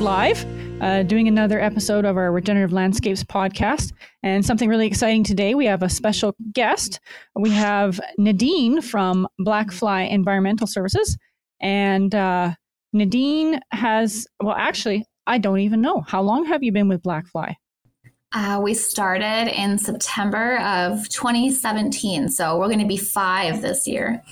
live, uh, doing another episode of our Regenerative Landscapes podcast. And something really exciting today, we have a special guest. We have Nadine from Blackfly Environmental Services. And uh, Nadine has, well, actually, I don't even know. How long have you been with Blackfly? Uh, we started in September of 2017. So we're going to be five this year.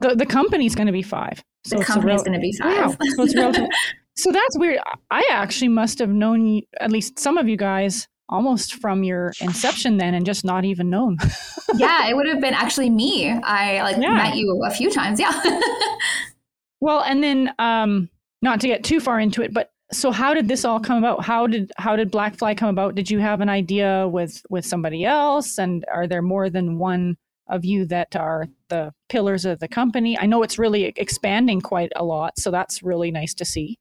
The, the company's going to be five. So the company's going to be five. Wow. So, so that's weird. I actually must have known at least some of you guys almost from your inception then and just not even known. yeah, it would have been actually me. I like yeah. met you a few times. Yeah. well, and then um not to get too far into it, but so how did this all come about how did how did blackfly come about did you have an idea with with somebody else and are there more than one of you that are the pillars of the company i know it's really expanding quite a lot so that's really nice to see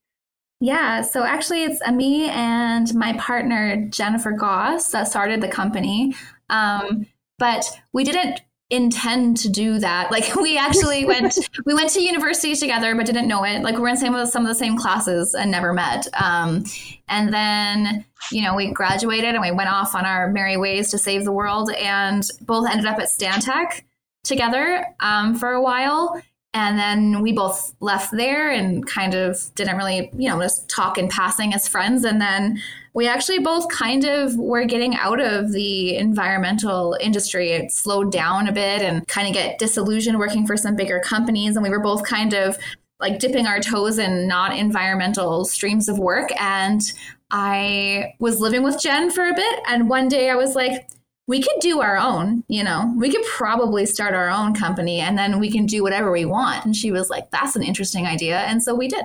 yeah so actually it's me and my partner jennifer goss that started the company um, but we didn't intend to do that. Like we actually went we went to university together but didn't know it. Like we are in some of the, some of the same classes and never met. Um, and then you know we graduated and we went off on our merry ways to save the world and both ended up at Stantec together um, for a while. And then we both left there and kind of didn't really, you know, just talk in passing as friends. And then we actually both kind of were getting out of the environmental industry. It slowed down a bit and kind of get disillusioned working for some bigger companies. And we were both kind of like dipping our toes in not environmental streams of work. And I was living with Jen for a bit. And one day I was like, we could do our own, you know, we could probably start our own company and then we can do whatever we want. And she was like, that's an interesting idea. And so we did.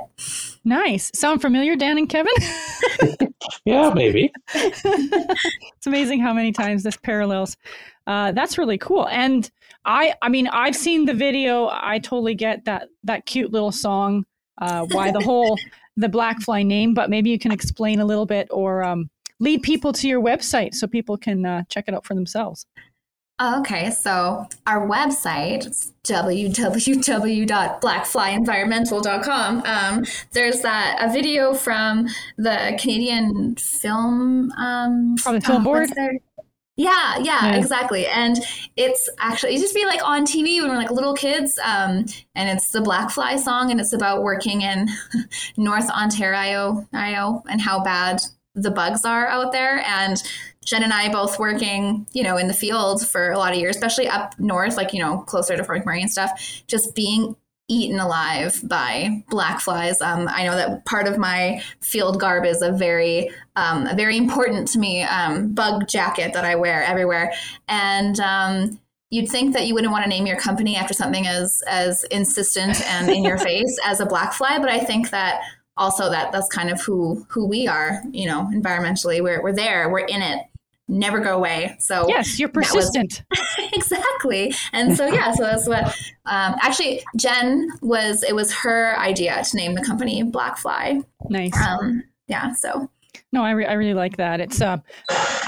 Nice. Sound familiar, Dan and Kevin? yeah, maybe. it's amazing how many times this parallels. Uh, that's really cool. And I, I mean, I've seen the video. I totally get that, that cute little song, uh, why the whole, the black fly name, but maybe you can explain a little bit or, um, lead people to your website so people can uh, check it out for themselves. Okay, so our website www.blackflyenvironmental.com. Um, there's that a video from the Canadian Film um, from the film oh, board. Yeah, yeah, yeah, exactly. And it's actually it used to be like on TV when we're like little kids. Um, and it's the Blackfly song, and it's about working in North Ontario, and how bad the bugs are out there. And Jen and I both working, you know, in the field for a lot of years, especially up north, like, you know, closer to Fort McMurray and stuff, just being eaten alive by black flies. Um, I know that part of my field garb is a very, um, a very important to me um, bug jacket that I wear everywhere. And um, you'd think that you wouldn't want to name your company after something as as insistent and in your face as a black fly, but I think that also that that's kind of who who we are you know environmentally. We're, we're there. We're in it. Never go away. So yes you're persistent was, exactly. And so yeah so that's what um, actually jen was it was her idea to name the company blackfly. Nice. Um, yeah so. No, I, re- I really like that. It's uh,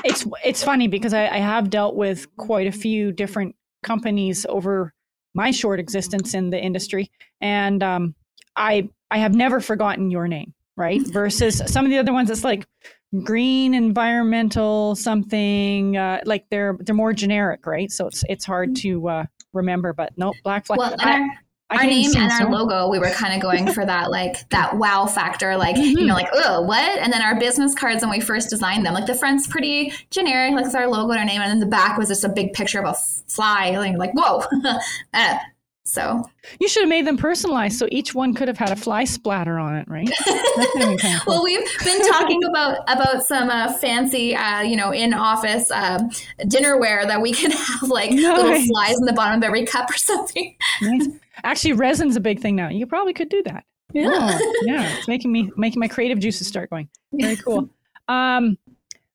it's it's funny because I, I have dealt with quite a few different companies over my short existence in the industry, and um, I I have never forgotten your name, right? Versus some of the other ones, it's like green environmental something uh, like they're they're more generic, right? So it's it's hard to uh, remember. But nope, black flag. Well, I, our, our name and our logo, we were kind of going for that like that wow factor, like mm-hmm. you know, like oh what? And then our business cards when we first designed them, like the front's pretty generic, like it's our logo and our name, and then the back was just a big picture of a fly, like, like whoa. so you should have made them personalized so each one could have had a fly splatter on it, right? Kind of well, we've been talking about about some uh, fancy, uh, you know, in office uh, dinnerware that we can have like nice. little flies in the bottom of every cup or something. nice. Actually, resin's a big thing now. You probably could do that. Yeah, oh, yeah. It's making me making my creative juices start going. Very cool. Um,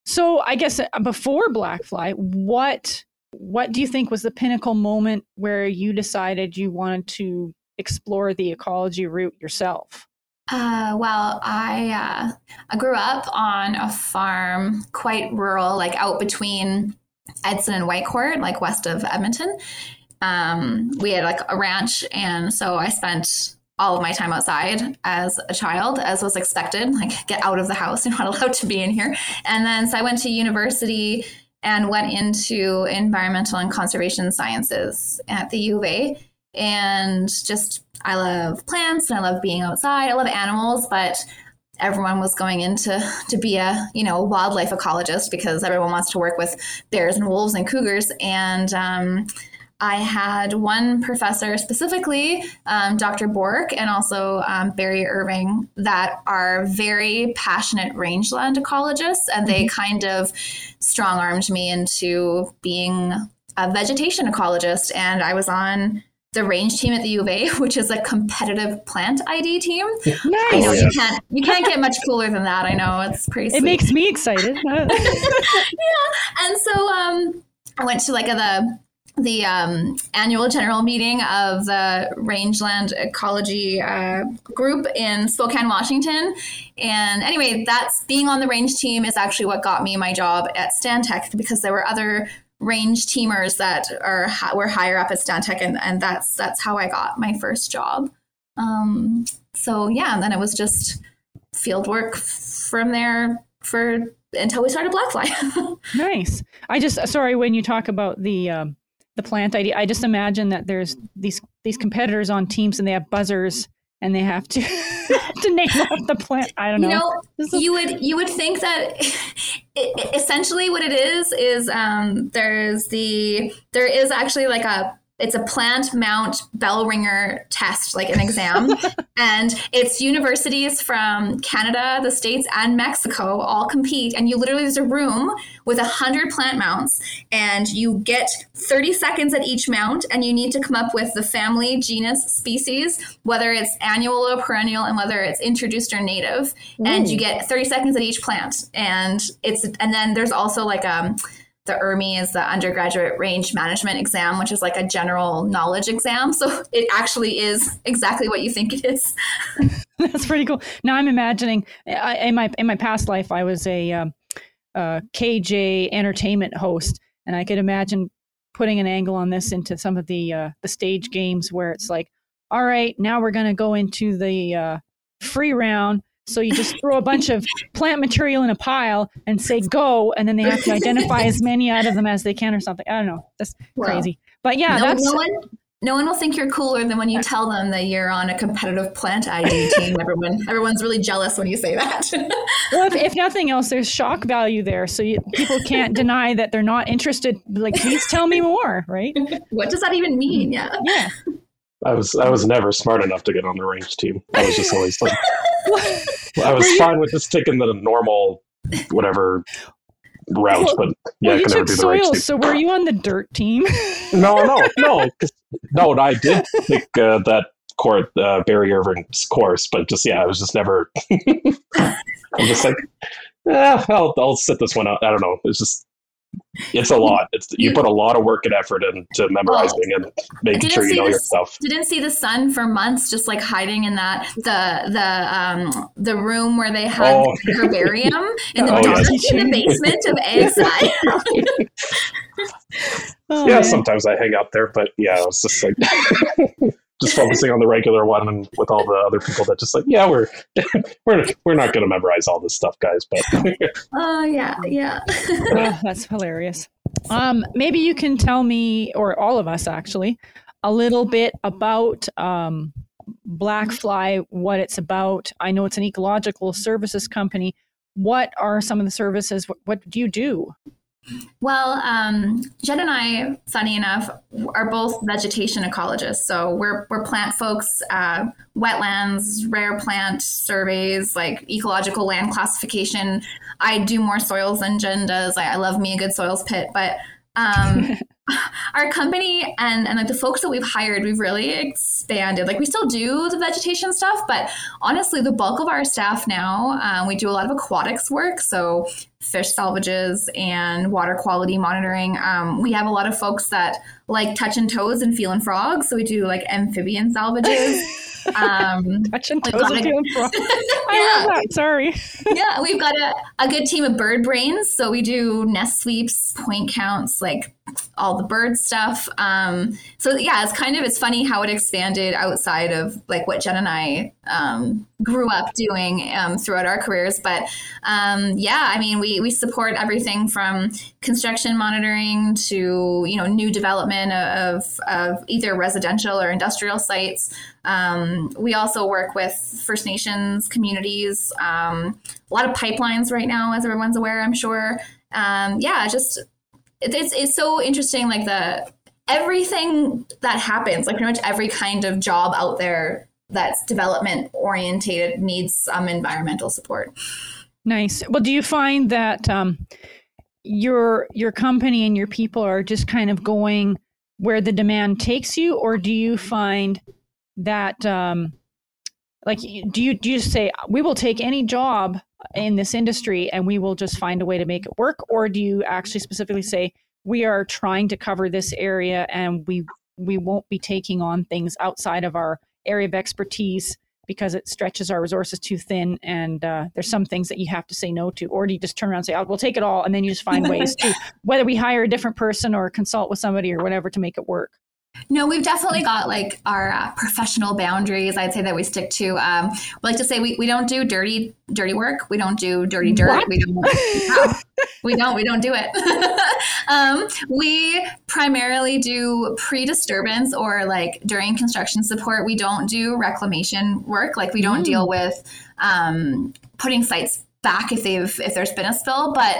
so I guess uh, before Blackfly, what what do you think was the pinnacle moment where you decided you wanted to explore the ecology route yourself? Uh, well, I uh, I grew up on a farm, quite rural, like out between Edson and Whitecourt, like west of Edmonton. Um, we had like a ranch, and so I spent all of my time outside as a child, as was expected. Like, get out of the house. You're not allowed to be in here. And then, so I went to university and went into environmental and conservation sciences at the U of A. And just, I love plants and I love being outside. I love animals, but everyone was going into to be a you know wildlife ecologist because everyone wants to work with bears and wolves and cougars and um, I had one professor specifically, um, Dr. Bork, and also um, Barry Irving, that are very passionate rangeland ecologists, and they mm-hmm. kind of strong armed me into being a vegetation ecologist. And I was on the range team at the U of A, which is a competitive plant ID team. Nice. I know you can't you can't get much cooler than that. I know it's pretty. Sweet. It makes me excited. yeah, and so um, I went to like a, the the um, annual general meeting of the Rangeland Ecology uh, group in Spokane, Washington. And anyway, that's being on the range team is actually what got me my job at Stantec because there were other range teamers that are were higher up at Stantec, and, and that's that's how I got my first job. Um, so yeah, and then it was just field work from there for until we started Blackfly. nice. I just sorry when you talk about the um, the plant ID, I just imagine that there's these these competitors on teams and they have buzzers and they have to to name off the plant. I don't know. You know, is- you would you would think that it, essentially what it is is um, there's the there is actually like a it's a plant mount bell ringer test, like an exam. and it's universities from Canada, the States, and Mexico all compete. And you literally, there's a room with 100 plant mounts, and you get 30 seconds at each mount, and you need to come up with the family, genus, species, whether it's annual or perennial, and whether it's introduced or native. Ooh. And you get 30 seconds at each plant. And it's, and then there's also like, um, the URME is the undergraduate range management exam, which is like a general knowledge exam. So it actually is exactly what you think it is. That's pretty cool. Now I'm imagining I, in my in my past life I was a, um, a KJ entertainment host, and I could imagine putting an angle on this into some of the uh, the stage games where it's like, all right, now we're going to go into the uh, free round so you just throw a bunch of plant material in a pile and say go, and then they have to identify as many out of them as they can or something. I don't know. That's well, crazy. But yeah, no, that's no one, no one will think you're cooler than when you uh, tell them that you're on a competitive plant ID team. Everyone, everyone's really jealous when you say that. well, if, if, nothing else, there's shock value there, so you, people can't deny that they're not interested. Like, please tell me more, right? what does that even mean? Yeah. Yeah. I was I was never smart enough to get on the range team. I was just always like, I was fine with just taking the normal, whatever route, well, but yeah, well, could never do the. So were you on the dirt team? no, no, no, no. I did take uh, that court uh, Barry Irving's course, but just yeah, I was just never. I'm just like, yeah, I'll I'll sit this one out. I don't know. It's just it's a lot. It's you, you, put a lot of work and effort into memorizing and making sure you know the, your stuff. Didn't see the sun for months, just like hiding in that the the um the room where they had oh. the herbarium in the, oh, yes. in the basement of ASI. oh, yeah, man. sometimes I hang out there, but yeah, it's just like just focusing on the regular one and with all the other people that just like yeah we're we're we're not going to memorize all this stuff guys but oh uh, yeah yeah. Oh, that's hilarious. Um maybe you can tell me or all of us actually a little bit about um blackfly what it's about. I know it's an ecological services company. What are some of the services? What, what do you do well, um, Jen and I, funny enough, are both vegetation ecologists. So we're, we're plant folks, uh, wetlands, rare plant surveys, like ecological land classification. I do more soils than Jen does. I, I love me a good soils pit, but um, our company and and like the folks that we've hired, we've really expanded. Like we still do the vegetation stuff, but honestly, the bulk of our staff now, um, we do a lot of aquatics work, so fish salvages and water quality monitoring. Um, we have a lot of folks that like touching toes and feeling frogs, so we do like amphibian salvages. Um, touching toes and feeling frogs. I love that. Sorry. yeah, we've got a, a good team of bird brains, so we do nest sweeps, point counts, like all the bird stuff. Um, so yeah, it's kind of it's funny how it expanded outside of like what Jen and I um, grew up doing um, throughout our careers. But um, yeah, I mean, we we support everything from construction monitoring to you know new development of of either residential or industrial sites. Um, we also work with First Nations communities. Um, a lot of pipelines right now, as everyone's aware, I'm sure. yeah, just it's it's so interesting like the everything that happens like pretty much every kind of job out there that's development orientated needs some environmental support. Nice. Well do you find that um, your your company and your people are just kind of going where the demand takes you? Or do you find that um, like do you do you say we will take any job in this industry and we will just find a way to make it work or do you actually specifically say we are trying to cover this area and we we won't be taking on things outside of our area of expertise because it stretches our resources too thin and uh, there's some things that you have to say no to or do you just turn around and say oh, we'll take it all and then you just find ways to whether we hire a different person or consult with somebody or whatever to make it work no, we've definitely got like our uh, professional boundaries. I'd say that we stick to. Um, we like to say we, we don't do dirty dirty work. We don't do dirty dirt. What? We don't. no, we don't. We don't do it. um, we primarily do pre-disturbance or like during construction support. We don't do reclamation work. Like we don't mm. deal with um, putting sites back if they've if there's been a spill, but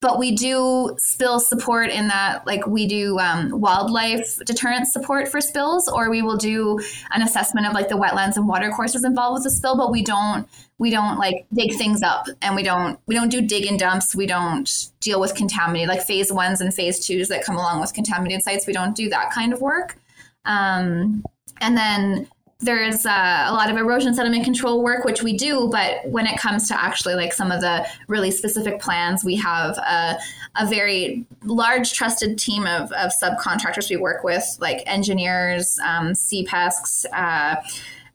but we do spill support in that like we do um, wildlife deterrent support for spills or we will do an assessment of like the wetlands and water courses involved with the spill but we don't we don't like dig things up and we don't we don't do dig and dumps. We don't deal with contaminated like phase ones and phase twos that come along with contaminated sites. We don't do that kind of work. Um, and then there's uh, a lot of erosion sediment control work which we do but when it comes to actually like some of the really specific plans we have a, a very large trusted team of, of subcontractors we work with like engineers um, CPESCs, uh,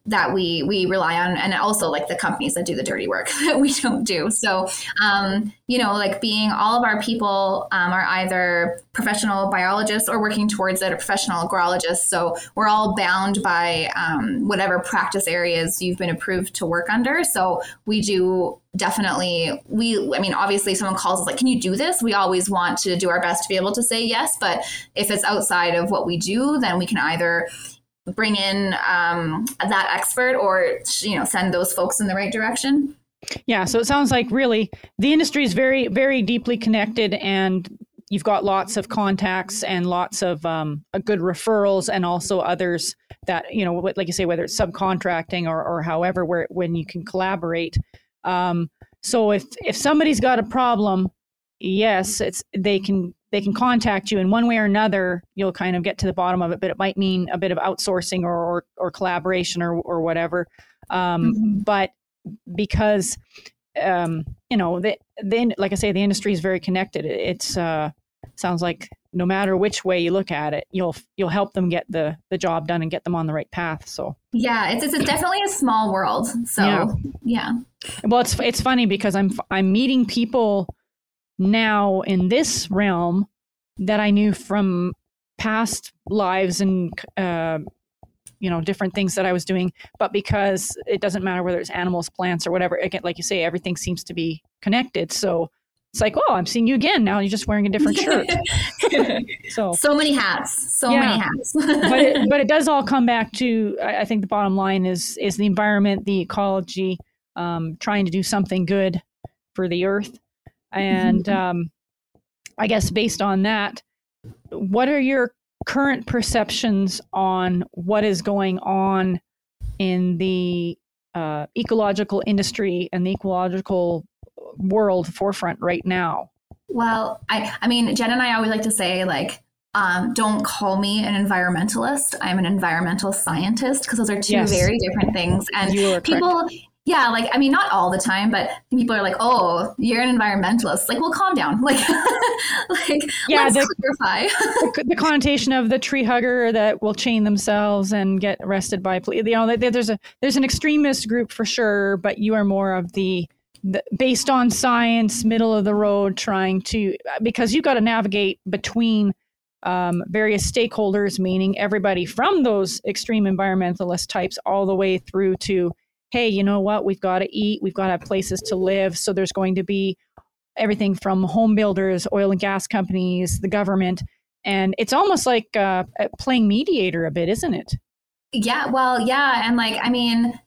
that we we rely on and also like the companies that do the dirty work that we don't do. So um, you know like being all of our people um, are either professional biologists or working towards it or professional agrologists so we're all bound by um, whatever practice areas you've been approved to work under. So we do definitely we i mean obviously someone calls us like can you do this? we always want to do our best to be able to say yes. But if it's outside of what we do then we can either bring in um, that expert or you know send those folks in the right direction? Yeah so it sounds like really the industry is very very deeply connected and you've got lots of contacts and lots of um, good referrals and also others that you know like you say whether it's subcontracting or, or however where when you can collaborate. Um, so if if somebody's got a problem yes it's they can they can contact you in one way or another you'll kind of get to the bottom of it but it might mean a bit of outsourcing or or, or collaboration or, or whatever um, mm-hmm. but because um, you know the, the like i say the industry is very connected it's uh, sounds like no matter which way you look at it you'll you'll help them get the the job done and get them on the right path so yeah it's, it's definitely a small world so yeah. yeah well it's it's funny because i'm i'm meeting people now in this realm that I knew from past lives and uh, you know different things that I was doing, but because it doesn't matter whether it's animals, plants, or whatever. Again, like you say, everything seems to be connected. So it's like, oh, I'm seeing you again. Now you're just wearing a different shirt. so so many hats, so yeah. many hats. but it, but it does all come back to I, I think the bottom line is is the environment, the ecology, um, trying to do something good for the earth and mm-hmm. um, I guess based on that, what are your current perceptions on what is going on in the uh, ecological industry and the ecological world forefront right now? Well, I, I mean, Jen and I always like to say, like, um, don't call me an environmentalist. I'm an environmental scientist because those are two yes. very different things. And people, yeah, like I mean, not all the time, but people are like, "Oh, you're an environmentalist." Like, well, calm down. Like, like yeah, let's the, clarify. the, the, connotation of the tree hugger that will chain themselves and get arrested by police. You know, there's a there's an extremist group for sure, but you are more of the, the based on science, middle of the road, trying to because you've got to navigate between um, various stakeholders, meaning everybody from those extreme environmentalist types all the way through to, hey, you know what? We've got to eat, we've got to have places to live. So there's going to be everything from home builders, oil and gas companies, the government. And it's almost like uh, playing mediator a bit, isn't it? Yeah, well, yeah. And like, I mean,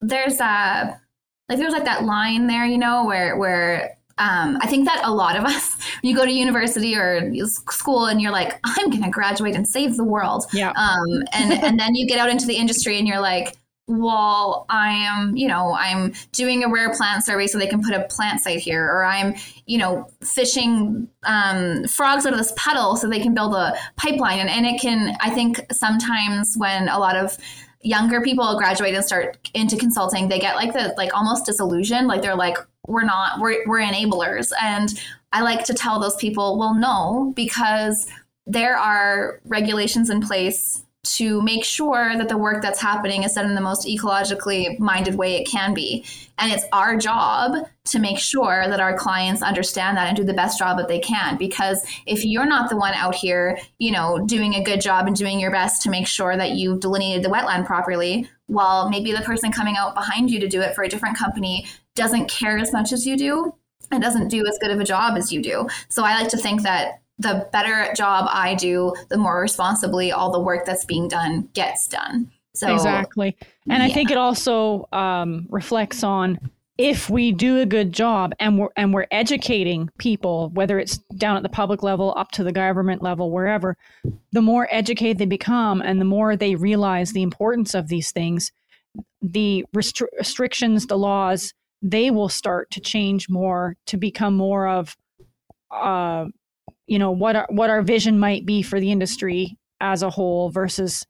there's a, like, there's like that line there, you know, where, where um, I think that a lot of us, you go to university or school and you're like, I'm going to graduate and save the world. Yeah. Um, and, and then you get out into the industry and you're like, well, I am, you know, I'm doing a rare plant survey so they can put a plant site here, or I'm, you know, fishing um, frogs out of this puddle so they can build a pipeline. And, and it can, I think sometimes when a lot of younger people graduate and start into consulting, they get like the, like almost disillusioned. Like they're like, we're not we're, we're enablers and i like to tell those people well no because there are regulations in place to make sure that the work that's happening is done in the most ecologically minded way it can be. And it's our job to make sure that our clients understand that and do the best job that they can. Because if you're not the one out here, you know, doing a good job and doing your best to make sure that you've delineated the wetland properly, while maybe the person coming out behind you to do it for a different company doesn't care as much as you do and doesn't do as good of a job as you do. So I like to think that the better job I do, the more responsibly all the work that's being done gets done. So exactly, and yeah. I think it also um, reflects on if we do a good job and we're and we're educating people, whether it's down at the public level, up to the government level, wherever, the more educated they become, and the more they realize the importance of these things, the restri- restrictions, the laws, they will start to change more to become more of uh, you know what our, what our vision might be for the industry as a whole versus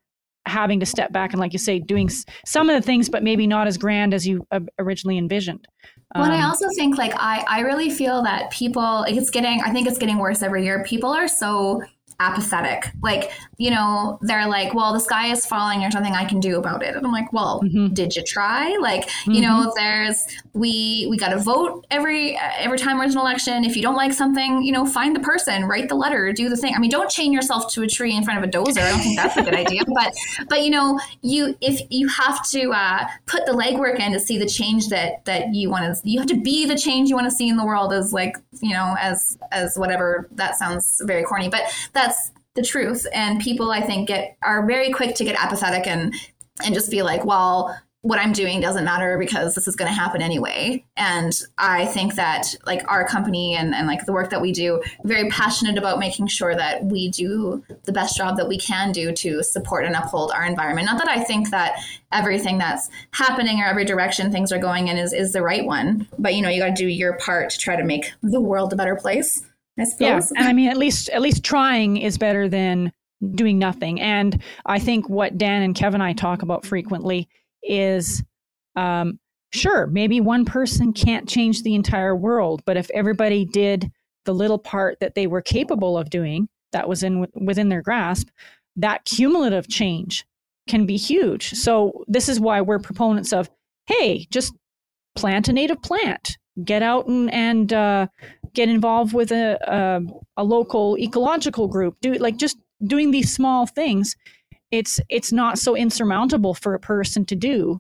having to step back and like you say doing some of the things but maybe not as grand as you originally envisioned well, um, I also think like I, I really feel that people it's getting I think it's getting worse every year. People are so apathetic. Like, you know, they're like, well, the sky is falling or something I can do about it. And I'm like, well, mm-hmm. did you try? Like, mm-hmm. you know, mm-hmm. there's we we got to vote every every time there's an election. If you don't like something, you know, find the person, write the letter, do the thing. I mean, don't chain yourself to a tree in front of a dozer. I don't think that's a good idea. But but you know, you if you have to uh, put the legwork in to see the change that that you want to you have to be the change you want to see in the world as like, you know, as as whatever that sounds very corny, but that that's the truth. And people, I think, get are very quick to get apathetic and and just be like, well, what I'm doing doesn't matter because this is going to happen anyway. And I think that like our company and, and like the work that we do, very passionate about making sure that we do the best job that we can do to support and uphold our environment. Not that I think that everything that's happening or every direction things are going in is, is the right one, but you know, you got to do your part to try to make the world a better place. I suppose. Yeah, and I mean, at least at least trying is better than doing nothing. And I think what Dan and Kevin and I talk about frequently is, um, sure, maybe one person can't change the entire world, but if everybody did the little part that they were capable of doing, that was in within their grasp, that cumulative change can be huge. So this is why we're proponents of, hey, just plant a native plant get out and, and uh, get involved with a, a, a local ecological group. Do like just doing these small things. It's it's not so insurmountable for a person to do,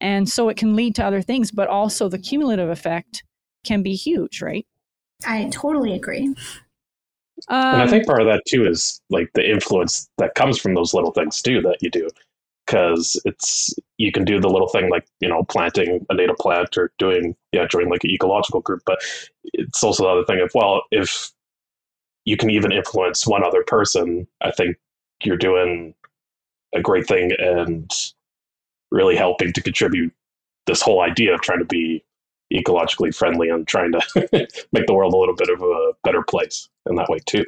and so it can lead to other things. But also the cumulative effect can be huge, right? I totally agree. Um, and I think part of that too is like the influence that comes from those little things too that you do because it's you can do the little thing like you know planting a native plant or doing yeah joining like an ecological group but it's also the other thing of well if you can even influence one other person i think you're doing a great thing and really helping to contribute this whole idea of trying to be ecologically friendly and trying to make the world a little bit of a better place in that way too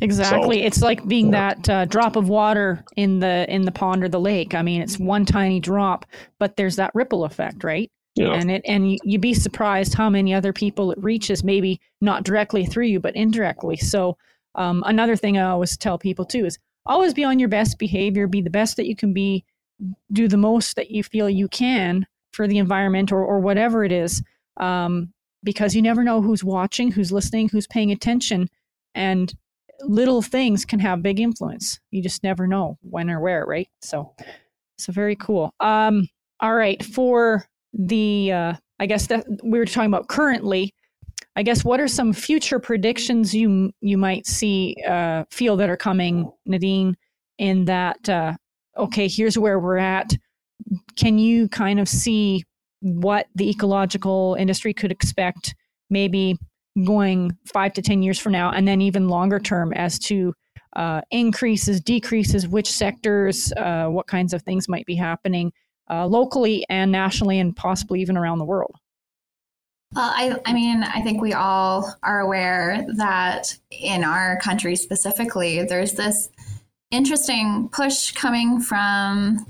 Exactly. So, it's like being yeah. that uh, drop of water in the in the pond or the lake. I mean, it's one tiny drop, but there's that ripple effect, right? Yeah. And it and you, you'd be surprised how many other people it reaches, maybe not directly through you, but indirectly. So um, another thing I always tell people too is always be on your best behavior, be the best that you can be, do the most that you feel you can for the environment or or whatever it is, um, because you never know who's watching, who's listening, who's paying attention, and little things can have big influence. You just never know when or where, right? So, so very cool. Um, all right, for the uh, I guess that we were talking about currently. I guess what are some future predictions you you might see uh, feel that are coming, Nadine? In that, uh, okay, here's where we're at. Can you kind of see what the ecological industry could expect, maybe going five to ten years from now, and then even longer term as to uh, increases, decreases, which sectors, uh, what kinds of things might be happening uh, locally and nationally, and possibly even around the world? Well, I, I mean, I think we all are aware that in our country specifically, there's this interesting push coming from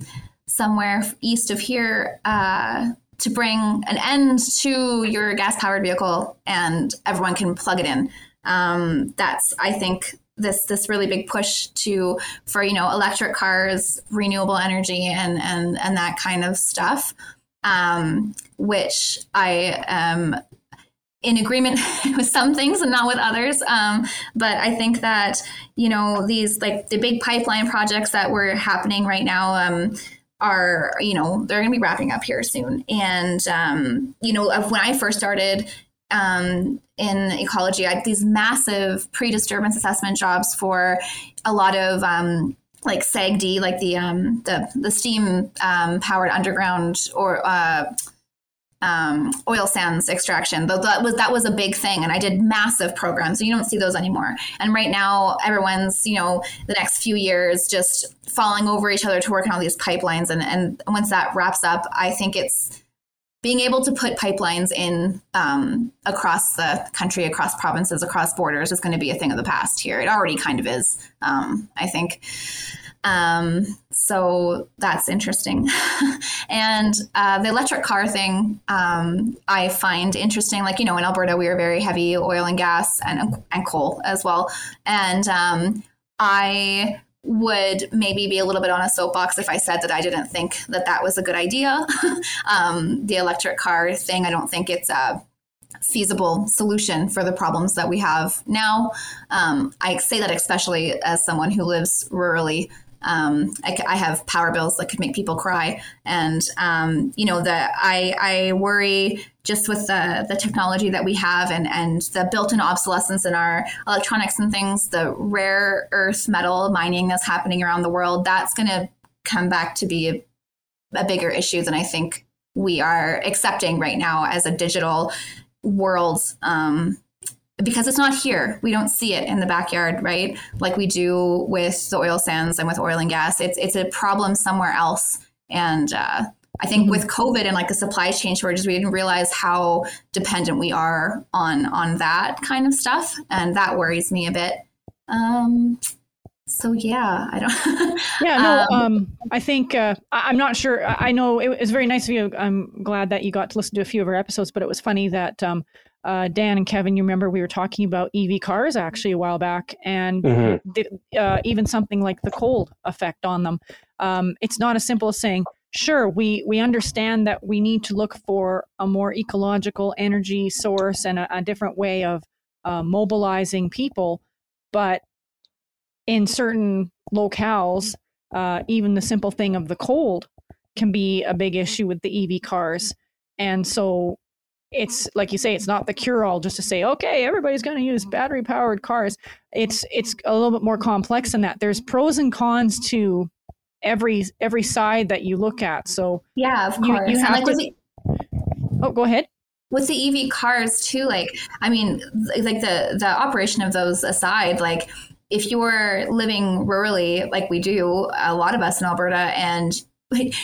somewhere east of here uh, to bring an end to your gas powered vehicle and everyone can plug it in. Um, that's, I think, this this really big push to for you know electric cars, renewable energy, and and and that kind of stuff, um, which I am in agreement with some things and not with others. Um, but I think that you know these like the big pipeline projects that were happening right now. Um, are you know they're going to be wrapping up here soon. And um, you know when i first started um, in ecology, I had these massive pre-disturbance assessment jobs for a lot of um, like SAGD, like the um, the the steam um, powered underground or uh, um, oil sands extraction. But that was that was a big thing, and I did massive programs. You don't see those anymore. And right now, everyone's you know the next few years just falling over each other to work on all these pipelines. And and once that wraps up, I think it's being able to put pipelines in um, across the country, across provinces, across borders is going to be a thing of the past here. It already kind of is, um, I think. Um, so that's interesting. and uh, the electric car thing, um, I find interesting. Like, you know, in Alberta, we are very heavy oil and gas and, and coal as well. And um, I would maybe be a little bit on a soapbox if I said that I didn't think that that was a good idea. um, the electric car thing, I don't think it's a feasible solution for the problems that we have now. Um, I say that especially as someone who lives rurally um, I, I, have power bills that could make people cry, and um, you know that I, I worry just with the the technology that we have and and the built-in obsolescence in our electronics and things, the rare earth metal mining that's happening around the world. That's going to come back to be a, a bigger issue than I think we are accepting right now as a digital world. Um, because it's not here. We don't see it in the backyard, right? Like we do with the oil sands and with oil and gas. It's it's a problem somewhere else. And uh, I think mm-hmm. with COVID and like the supply chain shortages, we didn't realize how dependent we are on on that kind of stuff, and that worries me a bit. Um, so yeah, I don't. yeah, no. Um, um, I think uh, I, am not sure. I know it was very nice of you. I'm glad that you got to listen to a few of our episodes, but it was funny that um, uh, Dan and Kevin, you remember we were talking about EV cars actually a while back, and mm-hmm. the, uh, even something like the cold effect on them. Um, it's not as simple as saying, sure, we we understand that we need to look for a more ecological energy source and a, a different way of uh, mobilizing people, but in certain locales, uh, even the simple thing of the cold can be a big issue with the EV cars. And so it's like you say it's not the cure all just to say okay everybody's going to use battery powered cars. It's it's a little bit more complex than that. There's pros and cons to every every side that you look at so yeah of course. you, you have like to, the, oh go ahead. With the ev cars too like i mean like the the operation of those aside like if you're living rurally like we do a lot of us in alberta and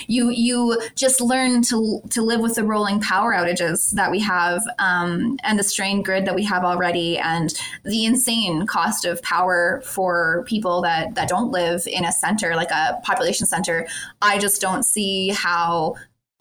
you you just learn to to live with the rolling power outages that we have um, and the strained grid that we have already and the insane cost of power for people that that don't live in a center like a population center. I just don't see how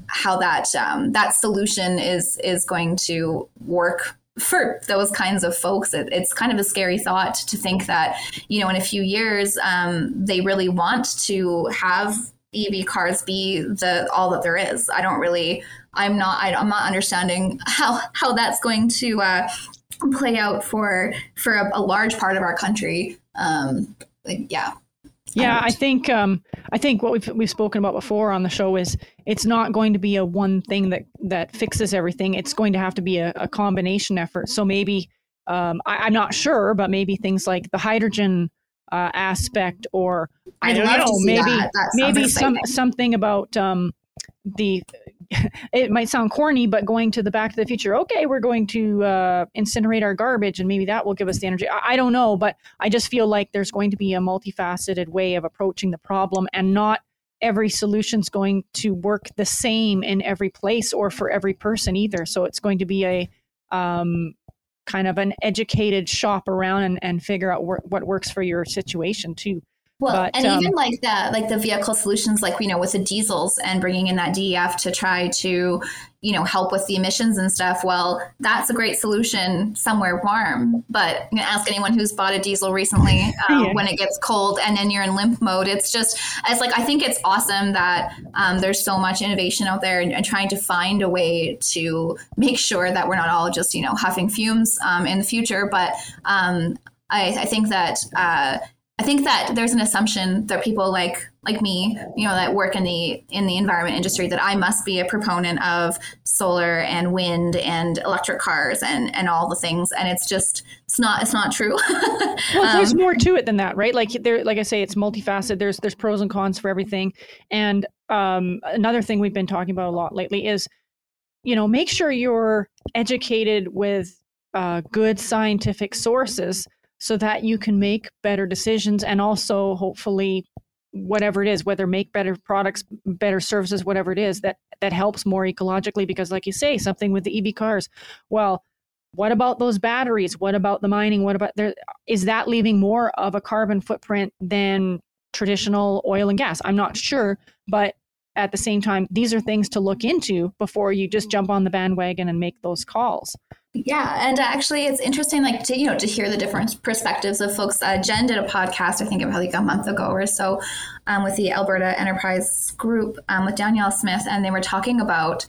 how that um, that solution is is going to work for those kinds of folks, it, it's kind of a scary thought to think that, you know, in a few years, um, they really want to have EV cars be the all that there is. I don't really. I'm not. I, am not understanding how how that's going to uh, play out for for a, a, large part of our country. um, like, yeah. Yeah, I think um, I think what we've we've spoken about before on the show is it's not going to be a one thing that that fixes everything. It's going to have to be a, a combination effort. So maybe um, I, am not sure, but maybe things like the hydrogen uh, aspect, or I don't know, maybe that. Maybe some something about um, the. It might sound corny, but going to the Back to the Future. Okay, we're going to uh, incinerate our garbage, and maybe that will give us the energy. I, I don't know, but I just feel like there's going to be a multifaceted way of approaching the problem, and not every solution's going to work the same in every place or for every person either. So it's going to be a um, kind of an educated shop around and, and figure out what works for your situation too. Well, But, and um, even like the like the vehicle solutions, like you know, with the diesels and bringing in that DEF to try to, you know, help with the emissions and stuff. Well, that's a great solution somewhere warm. But you know, ask anyone who's bought a diesel recently um, Yeah. when it gets cold and then you're in limp mode. It's just, it's like I think it's awesome that um, there's so much innovation out there and, and trying to find a way to make sure that we're not all just you know huffing fumes um, in the future. But um, I, I think that. Uh, I think that there's an assumption that people like like me, you know, that work in the in the environment industry, that I must be a proponent of solar and wind and electric cars and and all the things, and it's just it's not it's not true. Well, there's Um, more to it than that, right? Like there, like I say, it's multifaceted. There's there's pros and cons for everything. And um, another thing we've been talking about a lot lately is, you know, make sure you're educated with uh, good scientific sources so that you can make better decisions and also hopefully whatever it is whether make better products better services whatever it is that that helps more ecologically. Because like you say something with the ev cars well what about those batteries? What about the mining? What about there is that leaving more of a carbon footprint than traditional oil and gas? I'm not sure but at the same time these are things to look into before you just jump on the bandwagon and make those calls Yeah, and actually, it's interesting, like to you know, to hear the different perspectives of folks. Uh, Jen did a podcast, I think, about like a month ago or so, um, with the Alberta Enterprise Group um, with Danielle Smith, and they were talking about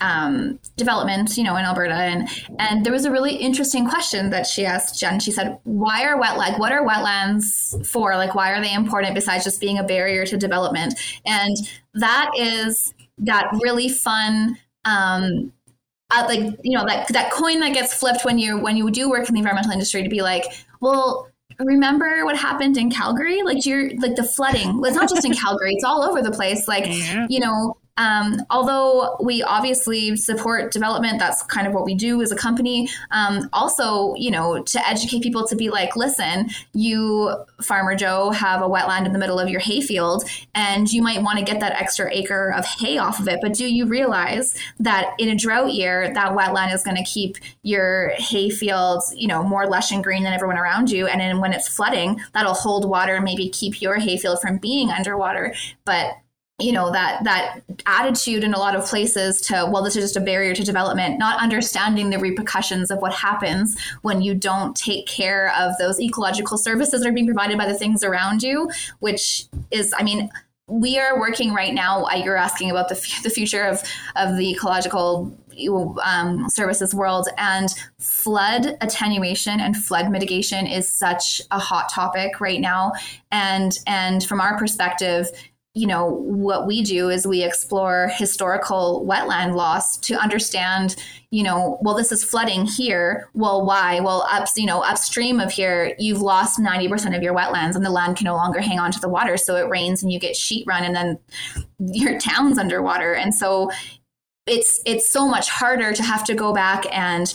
um, development, you know, in Alberta, and and there was a really interesting question that she asked Jen. She said, "Why are wet like what are wetlands for? Like, why are they important besides just being a barrier to development?" And that is that really fun. Um, uh, like you know that that coin that gets flipped when you when you do work in the environmental industry to be like well remember what happened in calgary like you're like the flooding it's not just in calgary it's all over the place like Yeah. you know um, although we obviously support development that's kind of what we do as a company. Um, also you know to educate people to be like listen you farmer joe have a wetland in the middle of your hayfield and you might want to get that extra acre of hay off of it but do you realize that in a drought year that wetland is going to keep your hay fields you know more lush and green than everyone around you and then when it's flooding that'll hold water and maybe keep your hayfield from being underwater. But you know that that attitude in a lot of places to well this is just a barrier to development not understanding the repercussions of what happens when you don't take care of those ecological services that are being provided by the things around you which is i mean we are working right now uh, you're asking about the, f- the future of of the ecological um, services world and flood attenuation and flood mitigation is such a hot topic right now. And and from our perspective you know what we do is we explore historical wetland loss to understand you know well this is flooding here. Well why? Well up you know upstream of here you've lost 90% of your wetlands and the land can no longer hang on to the water. So it rains and you get sheet run and then your town's underwater. And so it's it's so much harder to have to go back and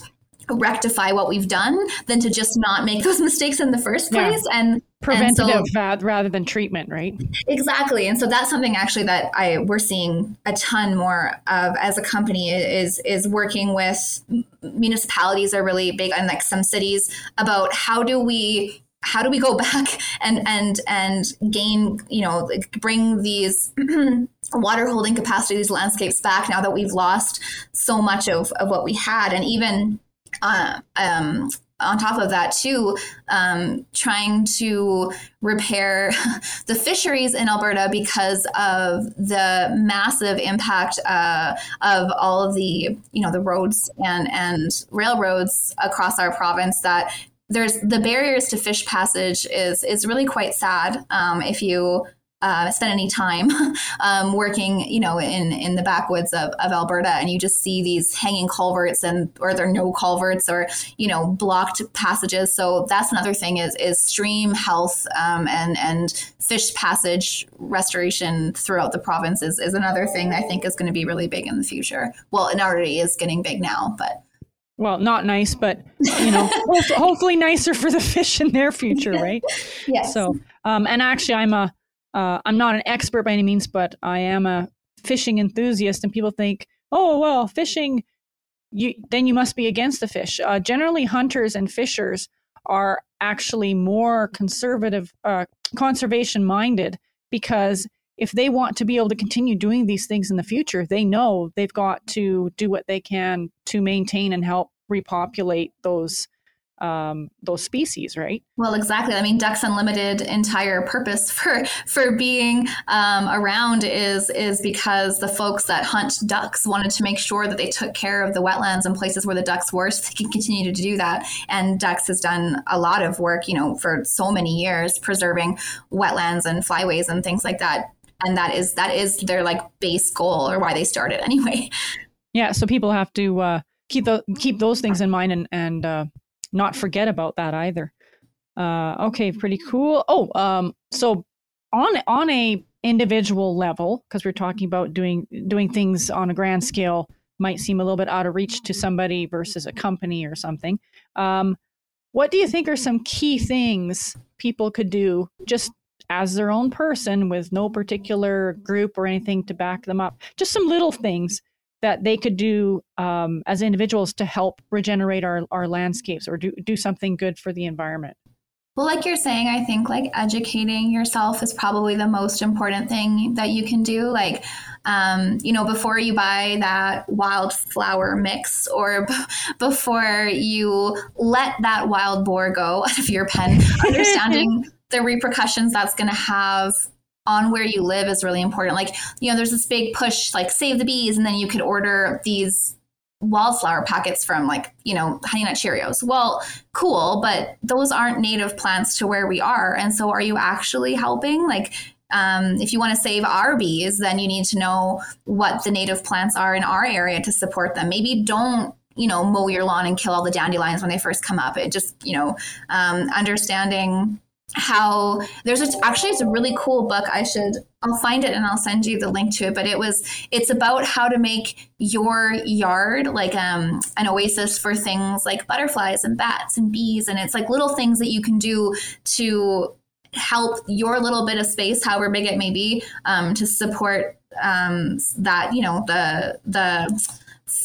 rectify what we've done than to just not make those mistakes in the first Yeah. place. And preventative and so- rather than treatment right? Exactly, and so that's something actually that I we're seeing a ton more of as a company is is working with municipalities are really big and like some cities about how do we how do we go back and and and gain you know bring these water holding capacity these landscapes back now that we've lost so much of, of what we had. And even uh, um, on top of that too um, trying to repair the fisheries in alberta because of the massive impact uh, of all of the you know the roads and and railroads across our province that there's the barriers to fish passage is is really quite sad um, if you uh, spend any time um, working, you know, in in the backwoods of, of Alberta, and you just see these hanging culverts and or there are no culverts or you know blocked passages. So that's another thing is is stream health um, and and fish passage restoration throughout the province is, is another thing I think is going to be really big in the future. Well, it already is getting big now, but well, not nice, but you know, hopefully nicer for the fish in their future, right? yes. So, um, and actually, I'm a, uh, I'm not an expert by any means, but I am a fishing enthusiast, and people think, oh well, fishing, you then you must be against the fish. Uh, generally, hunters and fishers are actually more conservative, uh, conservation minded because if they want to be able to continue doing these things in the future, they know they've got to do what they can to maintain and help repopulate those um, those species, right? Well, exactly. I mean, Ducks Unlimited entire purpose for for being um, around is is because the folks that hunt ducks wanted to make sure that they took care of the wetlands and places where the ducks were, so they can continue to do that. And Ducks has done a lot of work, you know, for so many years preserving wetlands and flyways and things like that and that is that is their like base goal or why they started anyway. Yeah, so people have to uh, keep the keep those things in mind and and uh, not forget about that either. Uh, okay, pretty cool. Oh, um, so on on a individual level, because we're talking about doing doing things on a grand scale, might seem a little bit out of reach to somebody versus a company or something. Um, what do you think are some key things people could do just as their own person with no particular group or anything to back them up. Just some little things that they could do um, as individuals to help regenerate our, our landscapes or do, do something good for the environment. Well, like you're saying, I think like educating yourself is probably the most important thing that you can do. Like, um, you know, before you buy that wildflower mix or b- before you let that wild boar go out of your pen, understanding the repercussions that's going to have on where you live is really important. Like, you know, there's this big push, like save the bees, and then you could order these wildflower packets from like, you know, honey nut Cheerios. Well, cool, but those aren't native plants to where we are. And so are you actually helping? Like, um, if you want to save our bees, then you need to know what the native plants are in our area to support them. Maybe don't you know mow your lawn and kill all the dandelions when they first come up it just you know um, understanding how there's a, actually it's a really cool book. I should i'll find it and i'll send you the link to it but it was it's about how to make your yard like um, an oasis for things like butterflies and bats and bees and it's like little things that you can do to help your little bit of space however big it may be um, to support um, that you know the the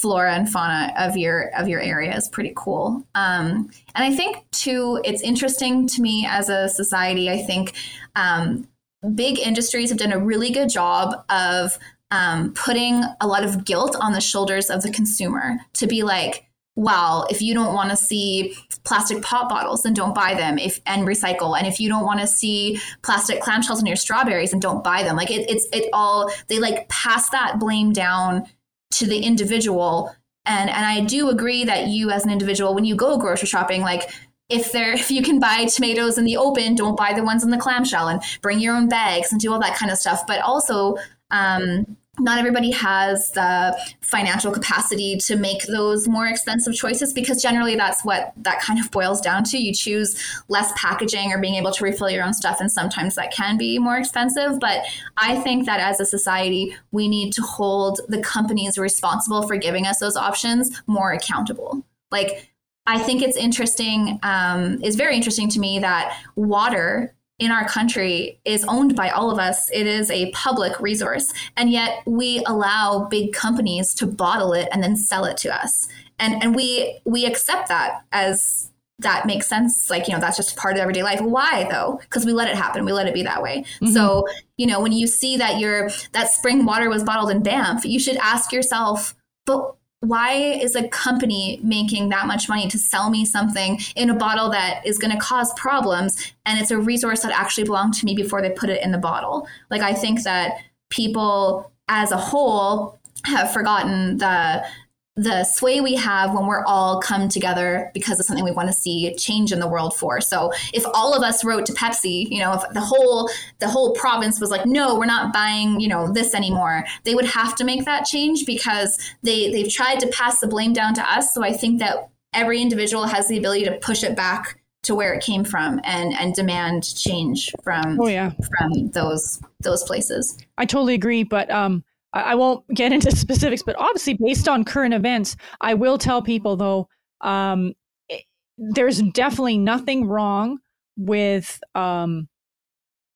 flora and fauna of your of your area is pretty cool. Um, and I think too, it's interesting to me as a society. I think um, big industries have done a really good job of um, putting a lot of guilt on the shoulders of the consumer to be like, well, if you don't want to see plastic pop bottles, then don't buy them if and recycle. And if you don't want to see plastic clamshells in your strawberries, and don't buy them. Like it, it's it all they like pass that blame down to the individual. And and I do agree that you as an individual when you go grocery shopping like if there if you can buy tomatoes in the open don't buy the ones in the clamshell and bring your own bags and do all that kind of stuff. But also um, not everybody has the financial capacity to make those more expensive choices because generally that's what that kind of boils down to. You choose less packaging or being able to refill your own stuff, and sometimes that can be more expensive. But I think that as a society, we need to hold the companies responsible for giving us those options more accountable. Like, I think it's interesting, um, is very interesting to me that water in our country is owned by all of us. It is a public resource. And yet we allow big companies to bottle it and then sell it to us. And and we we accept that as that makes sense. Like, you know, that's just part of everyday life. Why though? Because we let it happen. We let it be that way. Mm-hmm. So, you know, when you see that your that spring water was bottled in Banff, you should ask yourself, but why is a company making that much money to sell me something in a bottle that is going to cause problems and it's a resource that actually belonged to me before they put it in the bottle? Like i think that people as a whole have forgotten the the sway we have when we're all come together because of something we want to see change in the world for. So if all of us wrote to Pepsi, you know, if the whole the whole province was like, no, we're not buying, you know, this anymore, they would have to make that change because they they've tried to pass the blame down to us. So I think that every individual has the ability to push it back to where it came from and and demand change from oh yeah from those those places. I totally agree, but um I won't get into specifics, but obviously, based on current events, I will tell people though, um, it, there's definitely nothing wrong with um,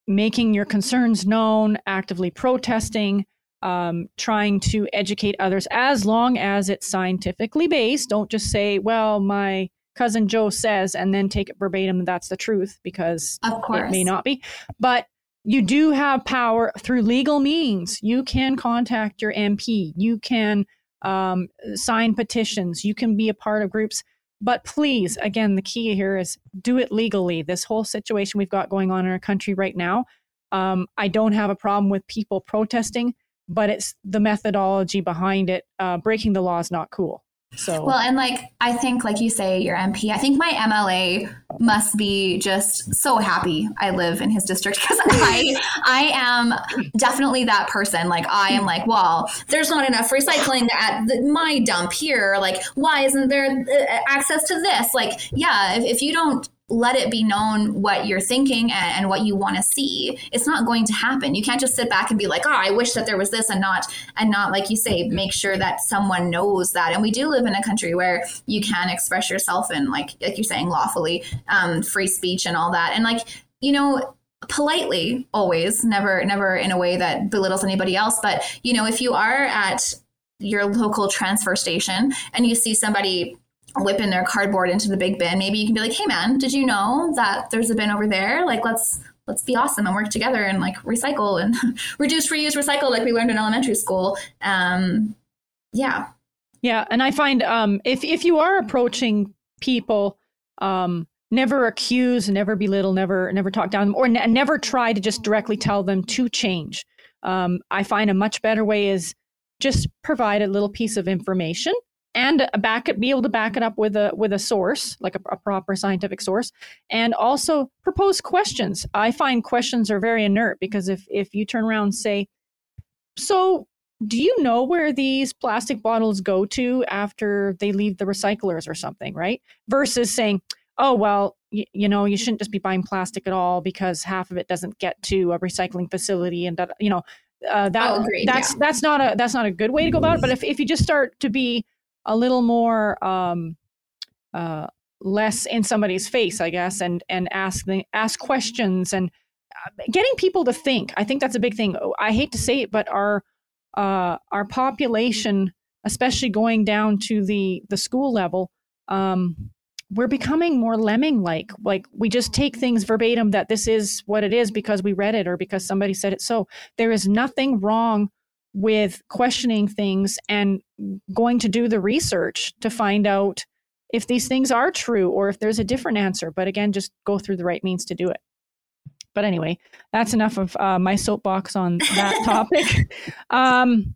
making your concerns known, actively protesting, um, trying to educate others, as long as it's scientifically based. Don't just say, well, my cousin Joe says, and then take it verbatim that's the truth, because of course. it may not be. But you do have power through legal means. You can contact your MP. You can um, sign petitions. You can be a part of groups. But please, again, the key here is do it legally. This whole situation we've got going on in our country right now, um, I don't have a problem with people protesting, but it's the methodology behind it. Uh, breaking the law is not cool. So well, and like I think, like you say, your MP. I think my MLA must be just so happy I live in his district because I I am definitely that person. Like I am like, well, there's not enough recycling at the, my dump here. Like, why isn't there uh, access to this? Like, yeah, if, if you don't let it be known what you're thinking and, and what you want to see. It's not going to happen. You can't just sit back and be like oh i wish that there was this and not and not like you say make sure that someone knows that. And we do live in a country where you can express yourself and like like you're saying lawfully um, free speech and all that. And like you know politely always never never in a way that belittles anybody else. But you know if you are at your local transfer station and you see somebody whipping their cardboard into the big bin, maybe you can be like, "Hey, man, did you know that there's a bin over there? Like, let's let's be awesome and work together and like recycle and reduce, reuse, recycle, like we learned in elementary school." Um, yeah, yeah, and I find um, if if you are approaching people, um, never accuse, never belittle, never never talk down or ne- never try to just directly tell them to change. Um, I find a much better way is just provide a little piece of information and back it, be able to back it up with a with a source, like a, a, proper scientific source, and also propose questions. I find questions are very inert because if if you turn around and say, "So, do you know where these plastic bottles go to after they leave the recyclers or something?" Right? Versus saying, "Oh, well, y- you know, you shouldn't just be buying plastic at all because half of it doesn't get to a recycling facility," and that, you know. Uh, that oh, that's yeah. that's not a that's not a good way to go about it. But if, if you just start to be a little more um, uh, less in somebody's face, I guess, and and ask ask questions and uh, getting people to think. I think that's a big thing. I hate to say it, but our uh, our population, especially going down to the the school level, um, we're becoming more lemming like. Like we just take things verbatim that this is what it is because we read it or because somebody said it. So there is nothing wrong with questioning things and going to do the research to find out if these things are true or if there's a different answer. But again, just go through the right means to do it. But anyway, that's enough of uh, my soapbox on that topic. Um,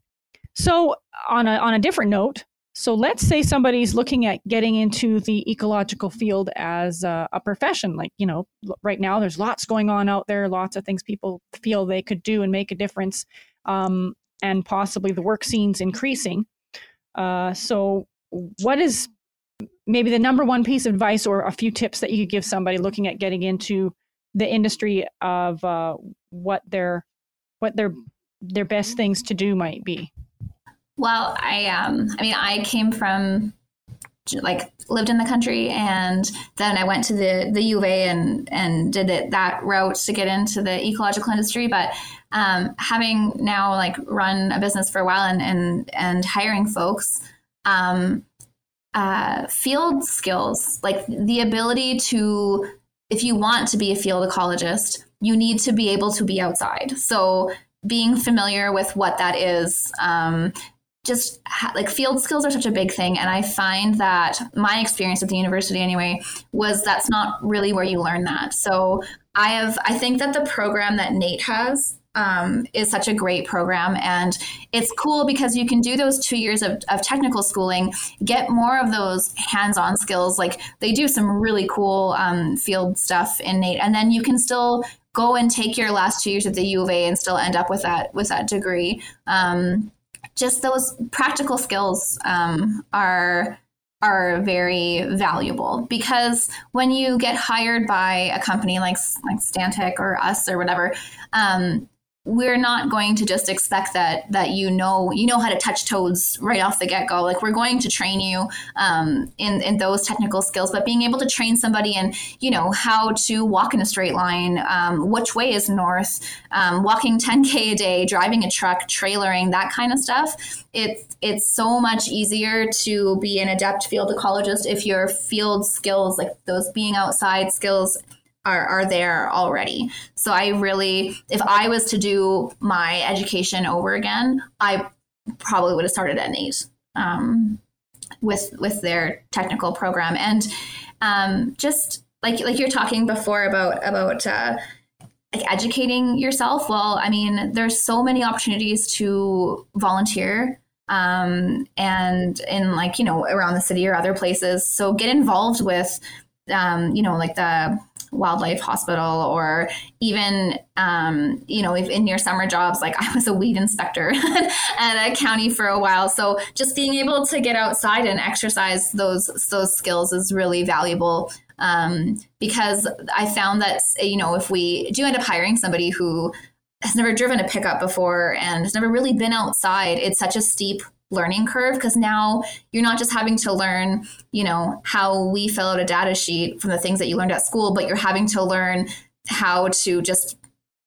so on a on a different note, so let's say somebody's looking at getting into the ecological field as a, a, profession. Like, you know, right now there's lots going on out there, lots of things people feel they could do and make a difference. Um, and possibly the work scenes increasing. Uh, so, what is maybe the number one piece of advice or a few tips that you could give somebody looking at getting into the industry of uh, what their what their their best things to do might be? Well, I um, I mean, I came from like lived in the country and then I went to the the U of A and and did it that route to get into the ecological industry. But um, having now like run a business for a while and and, and hiring folks um, uh, field skills like the ability to if you want to be a field ecologist you need to be able to be outside. So being familiar with what that is um, just ha- like field skills are such a big thing and i find that my experience at the university anyway was that's not really where you learn that so i have i think that the program that NAIT has um, is such a great program. And it's cool because you can do those two years of, of technical schooling, get more of those hands on skills. Like they do some really cool um, field stuff in NAIT. And then you can still go and take your last two years at the U of A and still end up with that with that degree. Um, just those practical skills um, are are very valuable. Because when you get hired by a company like like Stantec or us or whatever, um, we're not going to just expect that that you know you know how to touch toads right off the get go. Like we're going to train you um, in in those technical skills, but being able to train somebody in you know how to walk in a straight line, um, which way is north, um, walking 10k a day, driving a truck, trailering, that kind of stuff. It's it's so much easier to be an adept field ecologist if your field skills, like those being outside skills, are, are there already. So I really, if I was to do my education over again, I probably would have started at NAIT um, with with their technical program and um, just like like you're talking before about about uh, like educating yourself. Well, I mean, there's so many opportunities to volunteer um, and in like you know around the city or other places. So get involved with um, you know like the wildlife hospital or even um, you know in your summer jobs like i was a weed inspector at a county for a while. So just being able to get outside and exercise those those skills is really valuable um, because i found that you know if we do end up hiring somebody who has never driven a pickup before and has never really been outside it's such a steep learning curve because now you're not just having to learn, you know, how we fill out a data sheet from the things that you learned at school, but you're having to learn how to just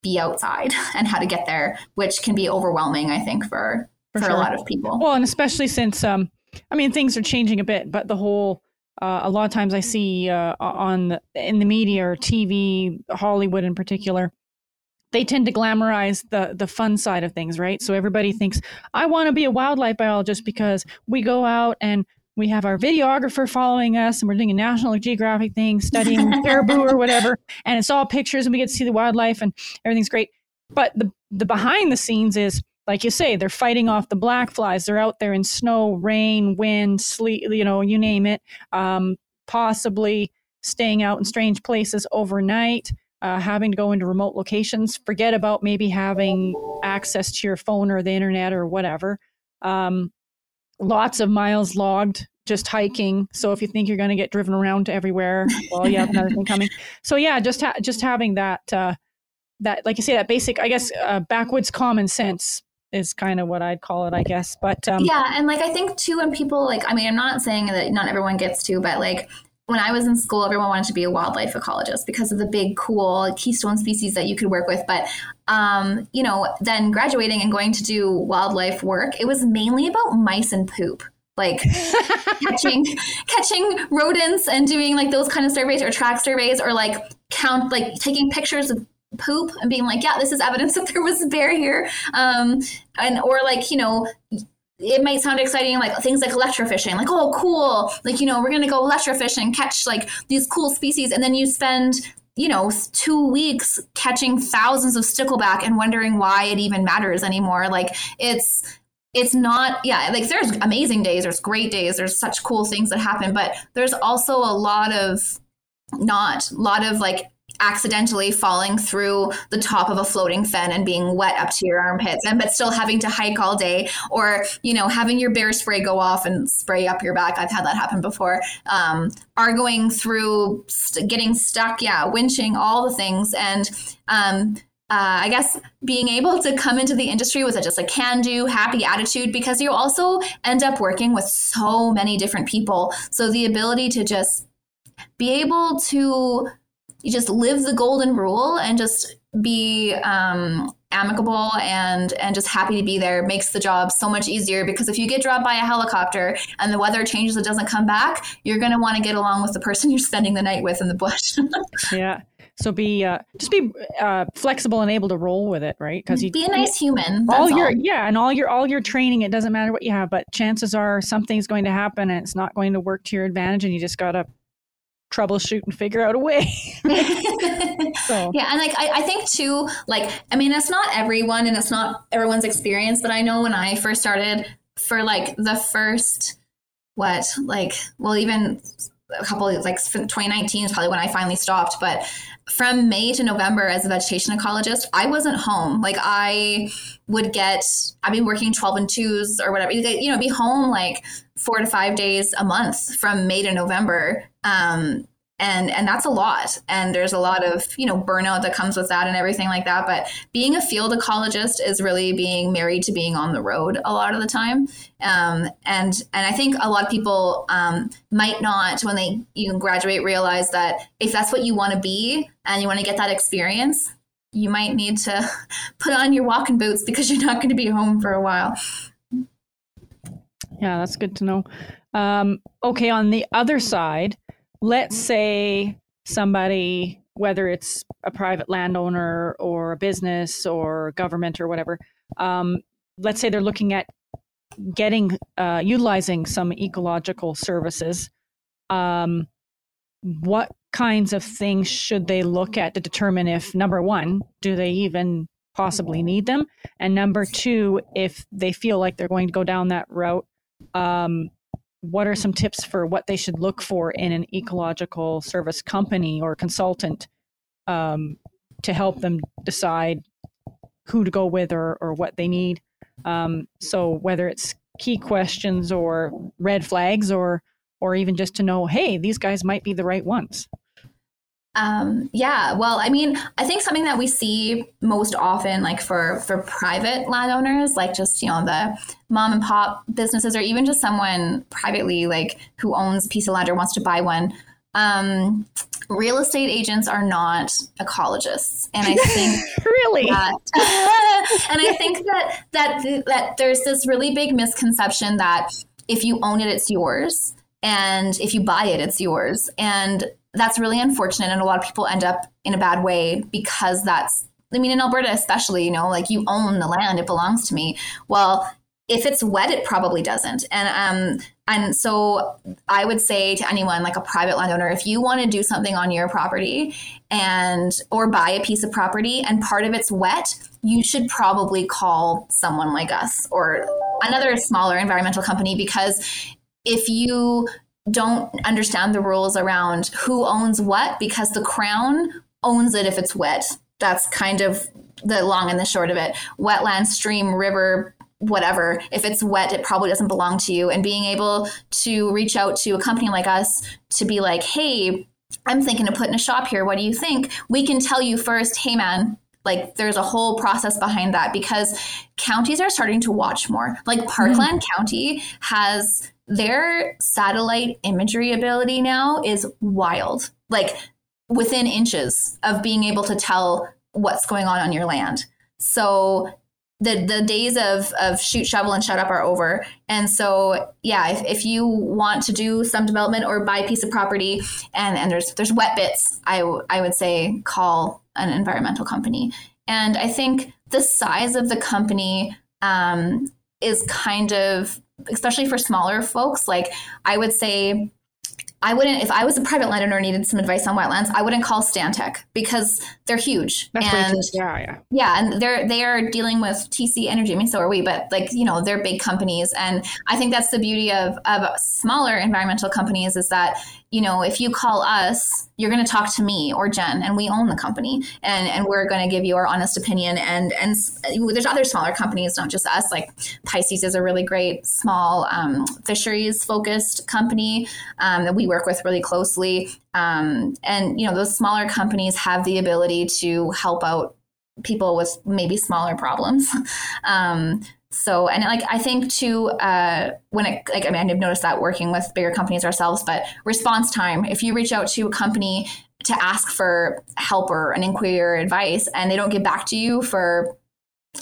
be outside and how to get there, which can be overwhelming, I think, for for, for sure. a lot of people. Well, and especially since um I mean things are changing a bit, but the whole uh, a lot of times I see uh, on the, in the media or TV, Hollywood in particular, they tend to glamorize the the fun side of things, right? So everybody thinks I want to be a wildlife biologist because we go out and we have our videographer following us and we're doing a National Geographic thing, studying caribou or whatever, and it's all pictures and we get to see the wildlife and everything's great. But the the behind the scenes is like you say, they're fighting off the black flies. They're out there in snow, rain, wind, sleet, you know, you name it. Um, possibly staying out in strange places overnight uh, having to go into remote locations. Forget about maybe having access to your phone or the internet or whatever. Um, lots of miles logged just hiking. So if you think you're going to get driven around to everywhere, well, you have another thing coming. So yeah, just ha- just having that uh, that like you say that basic, I guess, uh, backwoods common sense is kind of what I'd call it, I guess. But um, yeah, and like I think too, when people like, I mean, I'm not saying that not everyone gets to, but like when I was in school, everyone wanted to be a wildlife ecologist because of the big, cool keystone species that you could work with. But, um, you know, then graduating and going to do wildlife work, it was mainly about mice and poop. Like catching catching rodents and doing like those kind of surveys or track surveys or like count like taking pictures of poop and being like, yeah, this is evidence that there was a bear here. Um, and or like, you know, it might sound exciting, like things like electrofishing, like, oh, cool. Like, you know, we're going to go electrofish and catch like these cool species. And then you spend, you know, two weeks catching thousands of stickleback and wondering why it even matters anymore. Like, it's, it's not, yeah, like there's amazing days, there's great days, there's such cool things that happen, but there's also a lot of not, a lot of like accidentally falling through the top of a floating fen and being wet up to your armpits and but still having to hike all day or you know having your bear spray go off and spray up your back. I've had that happen before. Um, are going through st- getting stuck yeah winching all the things. And um, uh, I guess being able to come into the industry with a, just a can do, happy attitude, because you also end up working with so many different people. So the ability to just be able to you just live the golden rule and just be um, amicable and and just happy to be there. Makes the job so much easier because if you get dropped by a helicopter and the weather changes it doesn't come back you're going to want to get along with the person you're spending the night with in the bush. Yeah. So be uh, just be uh, flexible and able to roll with it right? Because you be a nice human all your all. yeah and all your all your training it doesn't matter what you have but chances are something's going to happen and it's not going to work to your advantage and you just gotta troubleshoot and figure out a way. so. Yeah, and like I, I think too, like I mean, it's not everyone and it's not everyone's experience, but I know when I first started, for like the first what like well even a couple of like 2019 is probably when I finally stopped, but from May to November as a vegetation ecologist, I wasn't home. Like I would get, I'd be working 12 and twos or whatever, you know, be home like four to five days a month from May to November. Um, and and that's a lot. And there's a lot of you know burnout that comes with that and everything like that. But being a field ecologist is really being married to being on the road a lot of the time. Um, and and i think a lot of people um, might not when they you graduate realize that if that's what you want to be and you want to get that experience you might need to put on your walking boots because you're not going to be home for a while. Yeah that's good to know. Um, okay on the other side let's say somebody, whether it's a private landowner or a business or government or whatever, um, let's say they're looking at getting uh, utilizing some ecological services. Um, what kinds of things should they look at to determine if number one, do they even possibly need them? And number two, if they feel like they're going to go down that route, um, what are some tips for what they should look for in an ecological service company or consultant um, to help them decide who to go with or, or what they need? Um, so whether it's key questions or red flags or or even just to know, hey, these guys might be the right ones. Um, yeah, well, I mean, I think something that we see most often, like for for private landowners, like just you know the mom and pop businesses, or even just someone privately, like who owns a piece of land or wants to buy one. Um, real estate agents are not ecologists, and I think really, that, and I think that that that there's this really big misconception that if you own it, it's yours, and if you buy it, it's yours, and that's really unfortunate and a lot of people end up in a bad way because that's i mean in alberta especially you know like you own the land it belongs to me. Well if it's wet it probably doesn't. And um and so i would say to anyone like a private landowner if you want to do something on your property and or buy a piece of property and part of it's wet you should probably call someone like us or another smaller environmental company because if you don't understand the rules around who owns what because the crown owns it if it's wet. That's kind of the long and the short of it. Wetland, stream, river, whatever. If it's wet, it probably doesn't belong to you. And being able to reach out to a company like us to be like, hey, I'm thinking of putting a shop here. What do you think? We can tell you first, hey, man, like there's a whole process behind that because counties are starting to watch more. Like Parkland mm-hmm. County has their satellite imagery ability now is wild. Like within inches of being able to tell what's going on on your land. So the the days of of shoot shovel and shut up are over and so yeah if, if you want to do some development or buy a piece of property and and there's there's wet bits I, w- I would say call an environmental company and i think the size of the company um, is kind of especially for smaller folks, like I would say I wouldn't, if I was a private landowner and needed some advice on wetlands, I wouldn't call Stantec because they're huge. That's and yeah, yeah. Yeah. And they're, they are dealing with TC Energy. I mean, so are we, but like, you know, they're big companies. And I think that's the beauty of, of smaller environmental companies is that you know, if you call us, you're going to talk to me or Jen, and we own the company, and and we're going to give you our honest opinion. And and there's other smaller companies, not just us. Like Pisces is a really great small um, fisheries focused company um, that we work with really closely. Um, and you know, those smaller companies have the ability to help out people with maybe smaller problems. So and like i think too uh, when it like i mean i've noticed that working with bigger companies ourselves but response time if you reach out to a company to ask for help or an inquiry or advice and they don't get back to you for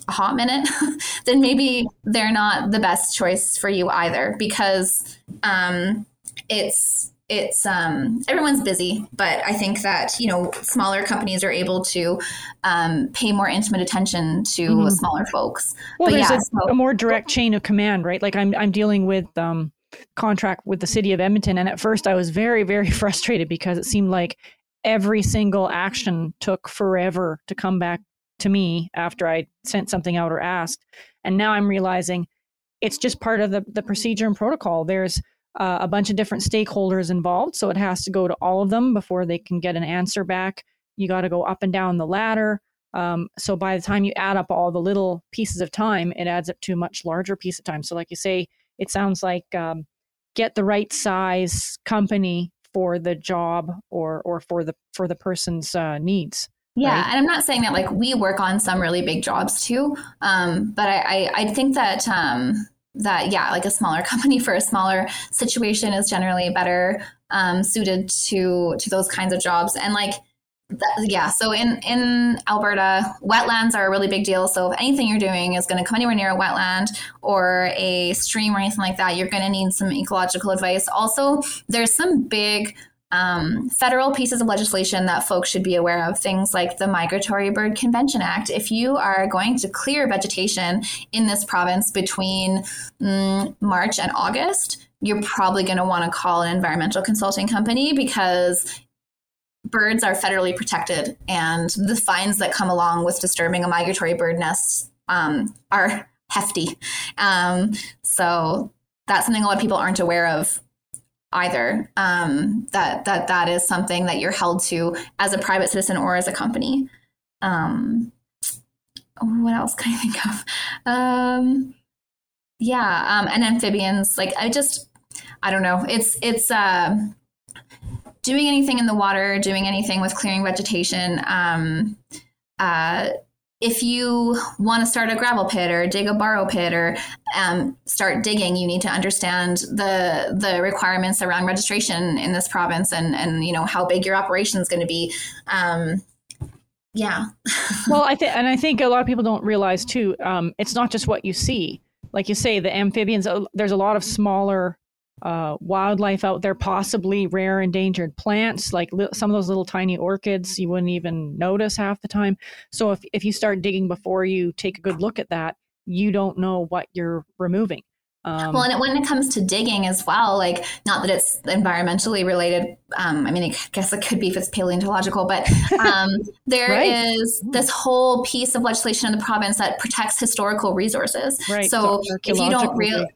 a hot minute then maybe they're not the best choice for you either because um, it's it's um, everyone's busy, but I think that you know smaller companies are able to um, pay more intimate attention to mm-hmm. smaller folks. Well, but there's yeah, a, so, a, more direct chain of command, right? Like I'm I'm dealing with um, contract with the city of Edmonton. And at first, I was very, very frustrated because it seemed like every single action took forever to come back to me after I sent something out or asked. And now I'm realizing it's just part of the, the procedure and protocol. There's uh, a bunch of different stakeholders involved. So it has to go to all of them before they can get an answer back. You got to go up and down the ladder. Um, so by the time you add up all the little pieces of time, it adds up to a much larger piece of time. So, like you say, it sounds like um, get the right size company for the job or or for the for the person's uh, needs. Yeah, right? and I'm not saying that like we work on some really big jobs too, um, but I, I, I think that um, that yeah, like a smaller company for a smaller situation is generally better um, suited to to those kinds of jobs. And like that, yeah, so in in Alberta, wetlands are a really big deal. So if anything you're doing is going to come anywhere near a wetland or a stream or anything like that, you're going to need some ecological advice. Also, there's some big um, federal pieces of legislation that folks should be aware of, things like the Migratory Bird Convention Act. If you are going to clear vegetation in this province between mm, March and August, you're probably going to want to call an environmental consulting company because birds are federally protected and the fines that come along with disturbing a migratory bird nest um, are hefty. Um, so that's something a lot of people aren't aware of either. Um, that that that is something that you're held to as a private citizen or as a company. Um, what else can i think of? Um, yeah um, and amphibians like i just i don't know. It's it's uh, doing anything in the water doing anything with clearing vegetation um, uh, if you want to start a gravel pit or dig a borrow pit or um, start digging, you need to understand the the requirements around registration in this province and and you know how big your operation is going to be. Um, yeah. well, I think, and I think a lot of people don't realize too. Um, it's not just what you see. Like you say, the amphibians. Uh, there's a lot of smaller uh, wildlife out there, possibly rare endangered plants, like li- some of those little tiny orchids you wouldn't even notice half the time. So if, if you start digging before you take a good look at that, you don't know what you're removing. Um, well, and when it comes to digging as well, like not that it's environmentally related. Um, I mean, I guess it could be if it's paleontological, but um, there right. is this whole piece of legislation in the province that protects historical resources. Right. So, so if you don't really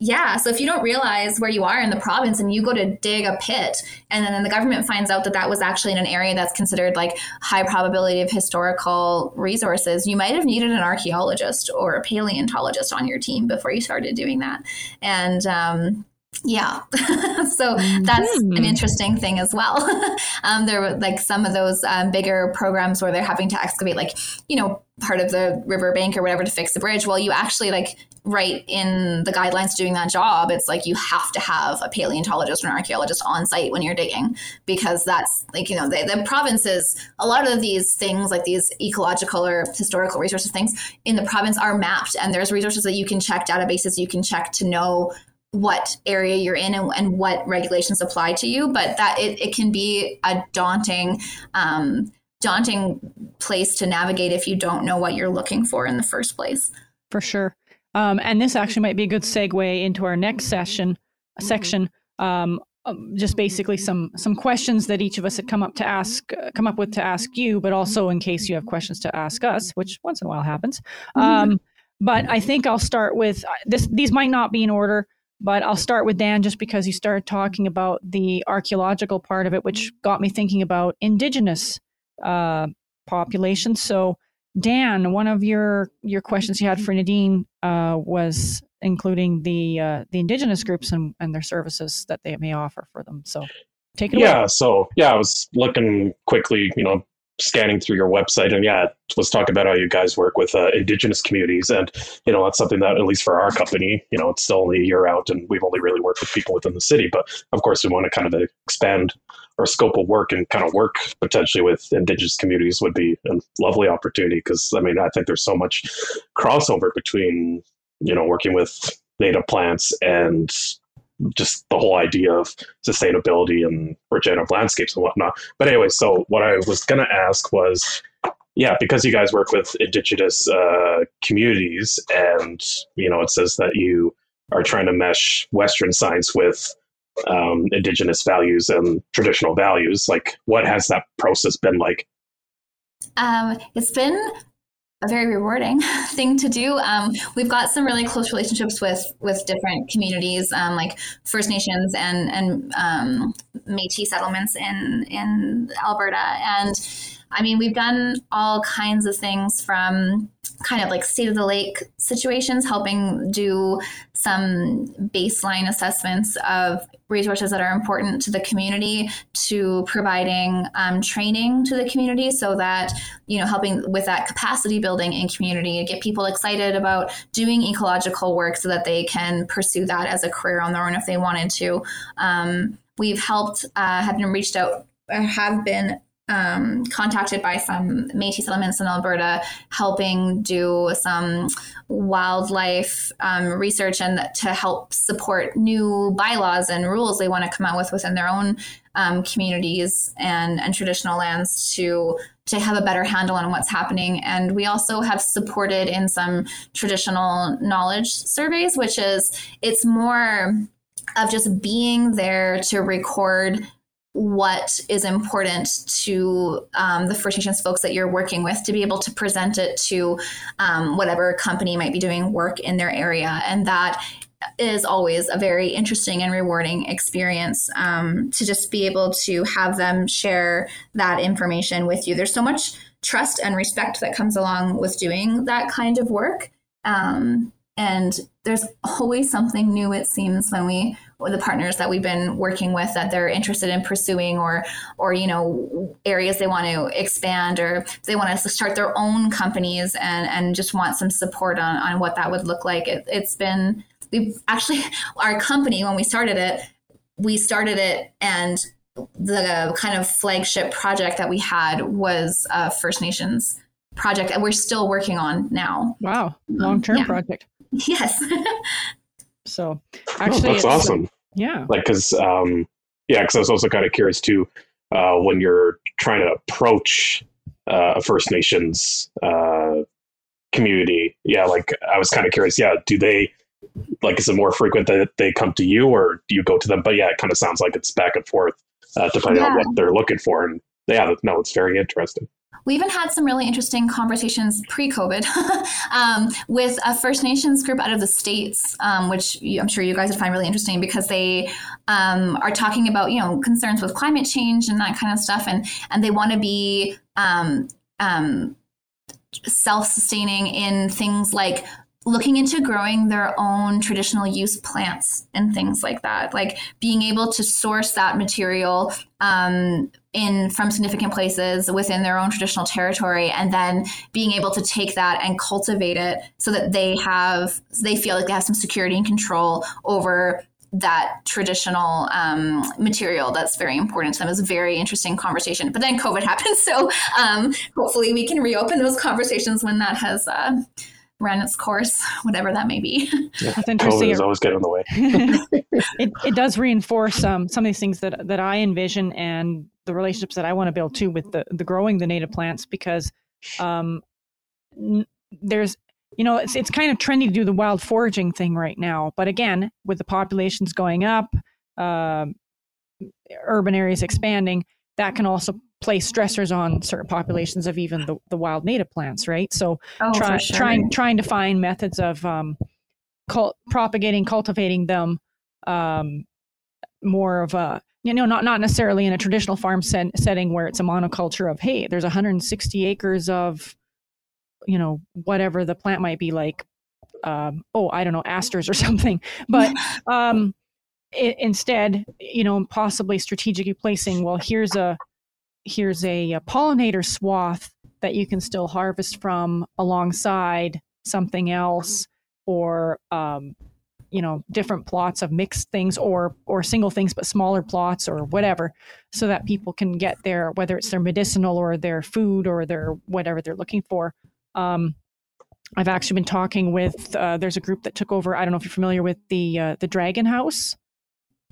yeah. So if you don't realize where you are in the province and you go to dig a pit and then the government finds out that that was actually in an area that's considered like high probability of historical resources, you might have needed an archaeologist or a paleontologist on your team before you started doing that. And, um, yeah. So that's mm-hmm. an interesting thing as well. Um, there were like some of those um, bigger programs where they're having to excavate like you know part of the riverbank or whatever to fix the bridge. Well you actually like right in the guidelines doing that job it's like you have to have a paleontologist or an archaeologist on site when you're digging because that's like you know the, the provinces a lot of these things like these ecological or historical resources things in the province are mapped and there's resources that you can check databases you can check to know what area you're in and, and what regulations apply to you but that it, it can be a daunting um, daunting place to navigate if you don't know what you're looking for in the first place for sure um, and this actually might be a good segue into our next session section. Um, um, just basically some some questions that each of us had come up to ask, uh, come up with to ask you, but also in case you have questions to ask us, which once in a while happens. Mm-hmm. Um, but I think I'll start with uh, this. These might not be in order, but I'll start with Dan just because you started talking about the archaeological part of it, which got me thinking about indigenous uh, populations. So Dan, one of your your questions you had for Nadine uh, was including the uh, the indigenous groups and, and their services that they may offer for them. So take it yeah, away. Yeah. So yeah, I was looking quickly, you know, scanning through your website, and yeah, let's talk about how you guys work with uh, indigenous communities, and you know, that's something that at least for our company, you know, it's still only a year out, and we've only really worked with people within the city, but of course, we want to kind of expand our scope of work and kind of work potentially with indigenous communities would be a lovely opportunity because I mean I think there's so much crossover between you know working with native plants and just the whole idea of sustainability and regenerative landscapes and whatnot. But anyway, so what I was going to ask was, yeah, because you guys work with indigenous uh, communities, and you know, it says that you are trying to mesh Western science with um, indigenous values and traditional values. Like, what has that process been like? Um, it's been a very rewarding thing to do. Um, we've got some really close relationships with with different communities, um, like First Nations and and um, Métis settlements in in Alberta, and I mean, we've done all kinds of things from kind of like state of the lake situations, helping do some baseline assessments of resources that are important to the community, to providing um, training to the community so that, you know, helping with that capacity building in community, to get people excited about doing ecological work so that they can pursue that as a career on their own if they wanted to. Um, we've helped, uh, have been reached out, have been um, contacted by some Métis settlements in Alberta, helping do some wildlife um, research and to help support new bylaws and rules they want to come out with within their own um, communities and, and traditional lands to to have a better handle on what's happening. And we also have supported in some traditional knowledge surveys, which is it's more of just being there to record what is important to um, the First Nations folks that you're working with to be able to present it to um, whatever company might be doing work in their area. And that is always a very interesting and rewarding experience um, to just be able to have them share that information with you. There's so much trust and respect that comes along with doing that kind of work. Um, and there's always something new, it seems, when we the partners that we've been working with that they're interested in pursuing or or you know areas they want to expand or they want to start their own companies and and just want some support on, on what that would look like. It, it's been we've actually our company when we started it we started it and the kind of flagship project that we had was uh, first nations project that we're still working on now. Wow. Long-term um, yeah. project. Yes So oh, actually, oh, that's awesome. yeah. Like, cause, um, yeah, cause I was also kind of curious too, uh, when you're trying to approach, uh, a First Nations, uh, community. Yeah. Like I was kind of curious. Yeah. Do they, like, is it more frequent that they come to you or do you go to them? But yeah, it kind of sounds like it's back and forth, uh, depending yeah. on what they're looking for. And yeah, no, it's very interesting. We even had some really interesting conversations pre-COVID um, with a First Nations group out of the states, um, which I'm sure you guys would find really interesting because they um, are talking about you know concerns with climate change and that kind of stuff, and and they want to be um, um, self-sustaining in things like looking into growing their own traditional use plants and things like that. Like being able to source that material um, in from significant places within their own traditional territory and then being able to take that and cultivate it so that they have they feel like they have some security and control over that traditional um, material that's very important to them is a very interesting conversation but then covid happened so um, hopefully we can reopen those conversations when that has uh, ran its course, whatever that may be. Yeah, That's interesting. COVID always getting in the way. it, it does reinforce um, some of these things that, that I envision and the relationships that I want to build too with the, the growing the native plants because um, there's, you know, it's, it's kind of trendy to do the wild foraging thing right now. But again, with the populations going up, uh, urban areas expanding, that can also place stressors on certain populations of even the, the wild native plants, right? So oh, try, sure. trying trying to find methods of um, cult, propagating, cultivating them um, more of a you know not not necessarily in a traditional farm set, setting where it's a monoculture of hey there's 160 acres of you know whatever the plant might be like um, oh I don't know asters or something. But um, it, instead you know possibly strategically placing well here's a here's a, a pollinator swath that you can still harvest from alongside something else or um, you know different plots of mixed things or or single things but smaller plots or whatever so that people can get their whether it's their medicinal or their food or their whatever they're looking for um, i've actually been talking with uh, there's a group that took over i don't know if you're familiar with the uh, the dragon house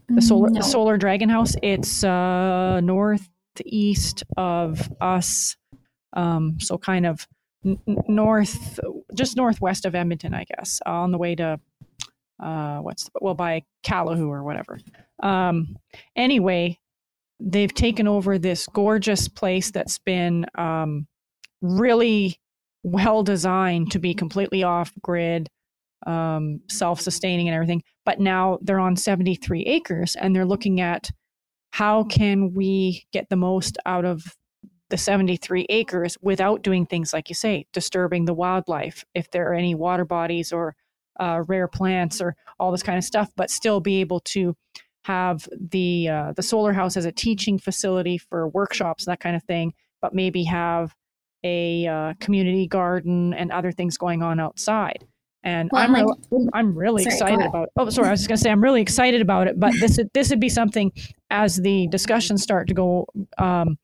the solar no. the solar dragon house it's uh, north east of us. Um, so kind of n- north, just northwest of Edmonton, I guess, on the way to uh, what's the, well by Calahoo or whatever. Um, anyway, they've taken over this gorgeous place that's been um, really well designed to be completely off grid, um, self sustaining, and everything. But now they're on 73 acres and they're looking at how can we get the most out of the 73 acres without doing things like you say, disturbing the wildlife, if there are any water bodies or uh, rare plants or all this kind of stuff, but still be able to have the uh, the solar house as a teaching facility for workshops that kind of thing, but maybe have a uh, community garden and other things going on outside. And well, I'm like, re- I'm really sorry, excited about. It. Oh, sorry, I was just gonna say I'm really excited about it. But this this would be something as the discussions start to go. Um,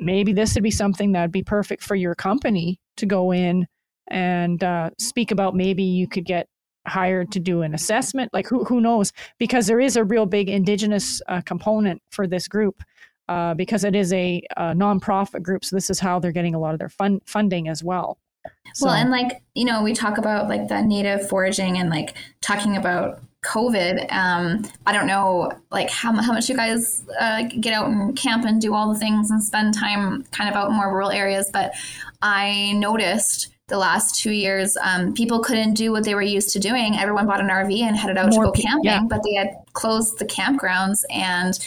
maybe this would be something that would be perfect for your company to go in and uh, speak about. Maybe you could get hired to do an assessment. Like who who knows? Because there is a real big indigenous uh, component for this group. Uh, because it is a, a nonprofit group, so this is how they're getting a lot of their fun, funding as well. So. Well, and like you know, we talk about like the native foraging and like talking about COVID. Um, I don't know like how, how much you guys uh, get out and camp and do all the things and spend time kind of out in more rural areas, but I noticed the last two years, um, people couldn't do what they were used to doing. Everyone bought an RV and headed out More to go camping, yeah. but they had closed the campgrounds. And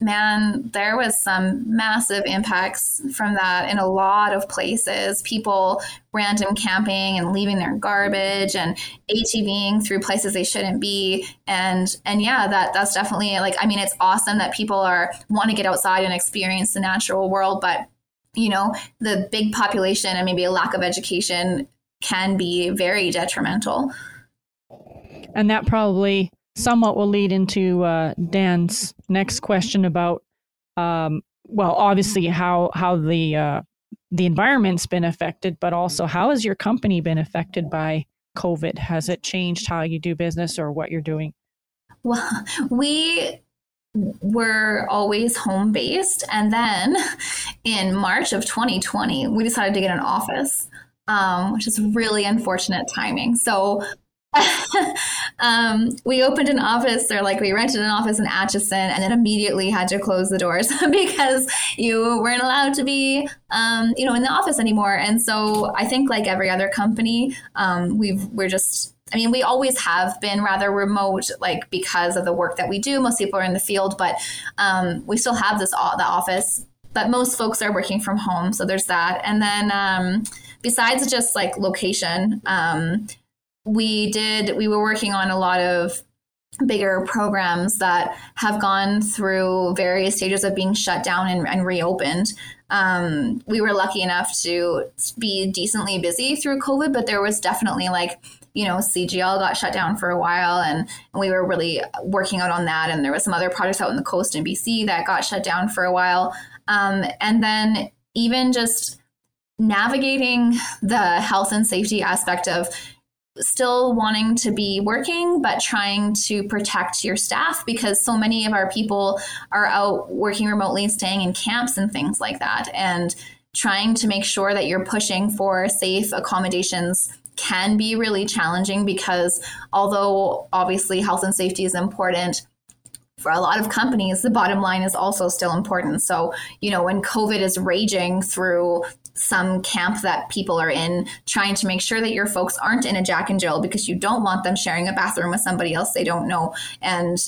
man, there was some massive impacts from that in a lot of places. People random camping and leaving their garbage and ATVing through places they shouldn't be. And and yeah, that that's definitely like I mean, it's awesome that people are want to get outside and experience the natural world, but you know, the big population and maybe a lack of education can be very detrimental. And that probably somewhat will lead into uh, Dan's next question about, um, well, obviously how how the uh, the environment's been affected, but also how has your company been affected by COVID? Has it changed how you do business or what you're doing? Well, we were always home based. And then in March of 2020, we decided to get an office, um, which is really unfortunate timing. So um, we opened an office, or like we rented an office in Acheson and then immediately had to close the doors because you weren't allowed to be, um, you know, in the office anymore. And so I think, like every other company, um, we've we're just I mean, we always have been rather remote, like because of the work that we do. Most people are in the field, but um, we still have this the office. But most folks are working from home, so there's that. And then um, besides just like location, um, we did we were working on a lot of bigger programs that have gone through various stages of being shut down and, and reopened. Um, we were lucky enough to be decently busy through COVID, but there was definitely like you know, CGL got shut down for a while and, we were really working out on that. And there was some other projects out in the coast in BC that got shut down for a while. Um, and then even just navigating the health and safety aspect of still wanting to be working but trying to protect your staff because so many of our people are out working remotely staying in camps and things like that and trying to make sure that you're pushing for safe accommodations can be really challenging because although obviously health and safety is important, for a lot of companies, the bottom line is also still important. So, you know, when COVID is raging through some camp that people are in, trying to make sure that your folks aren't in a Jack and Jill because you don't want them sharing a bathroom with somebody else they don't know, and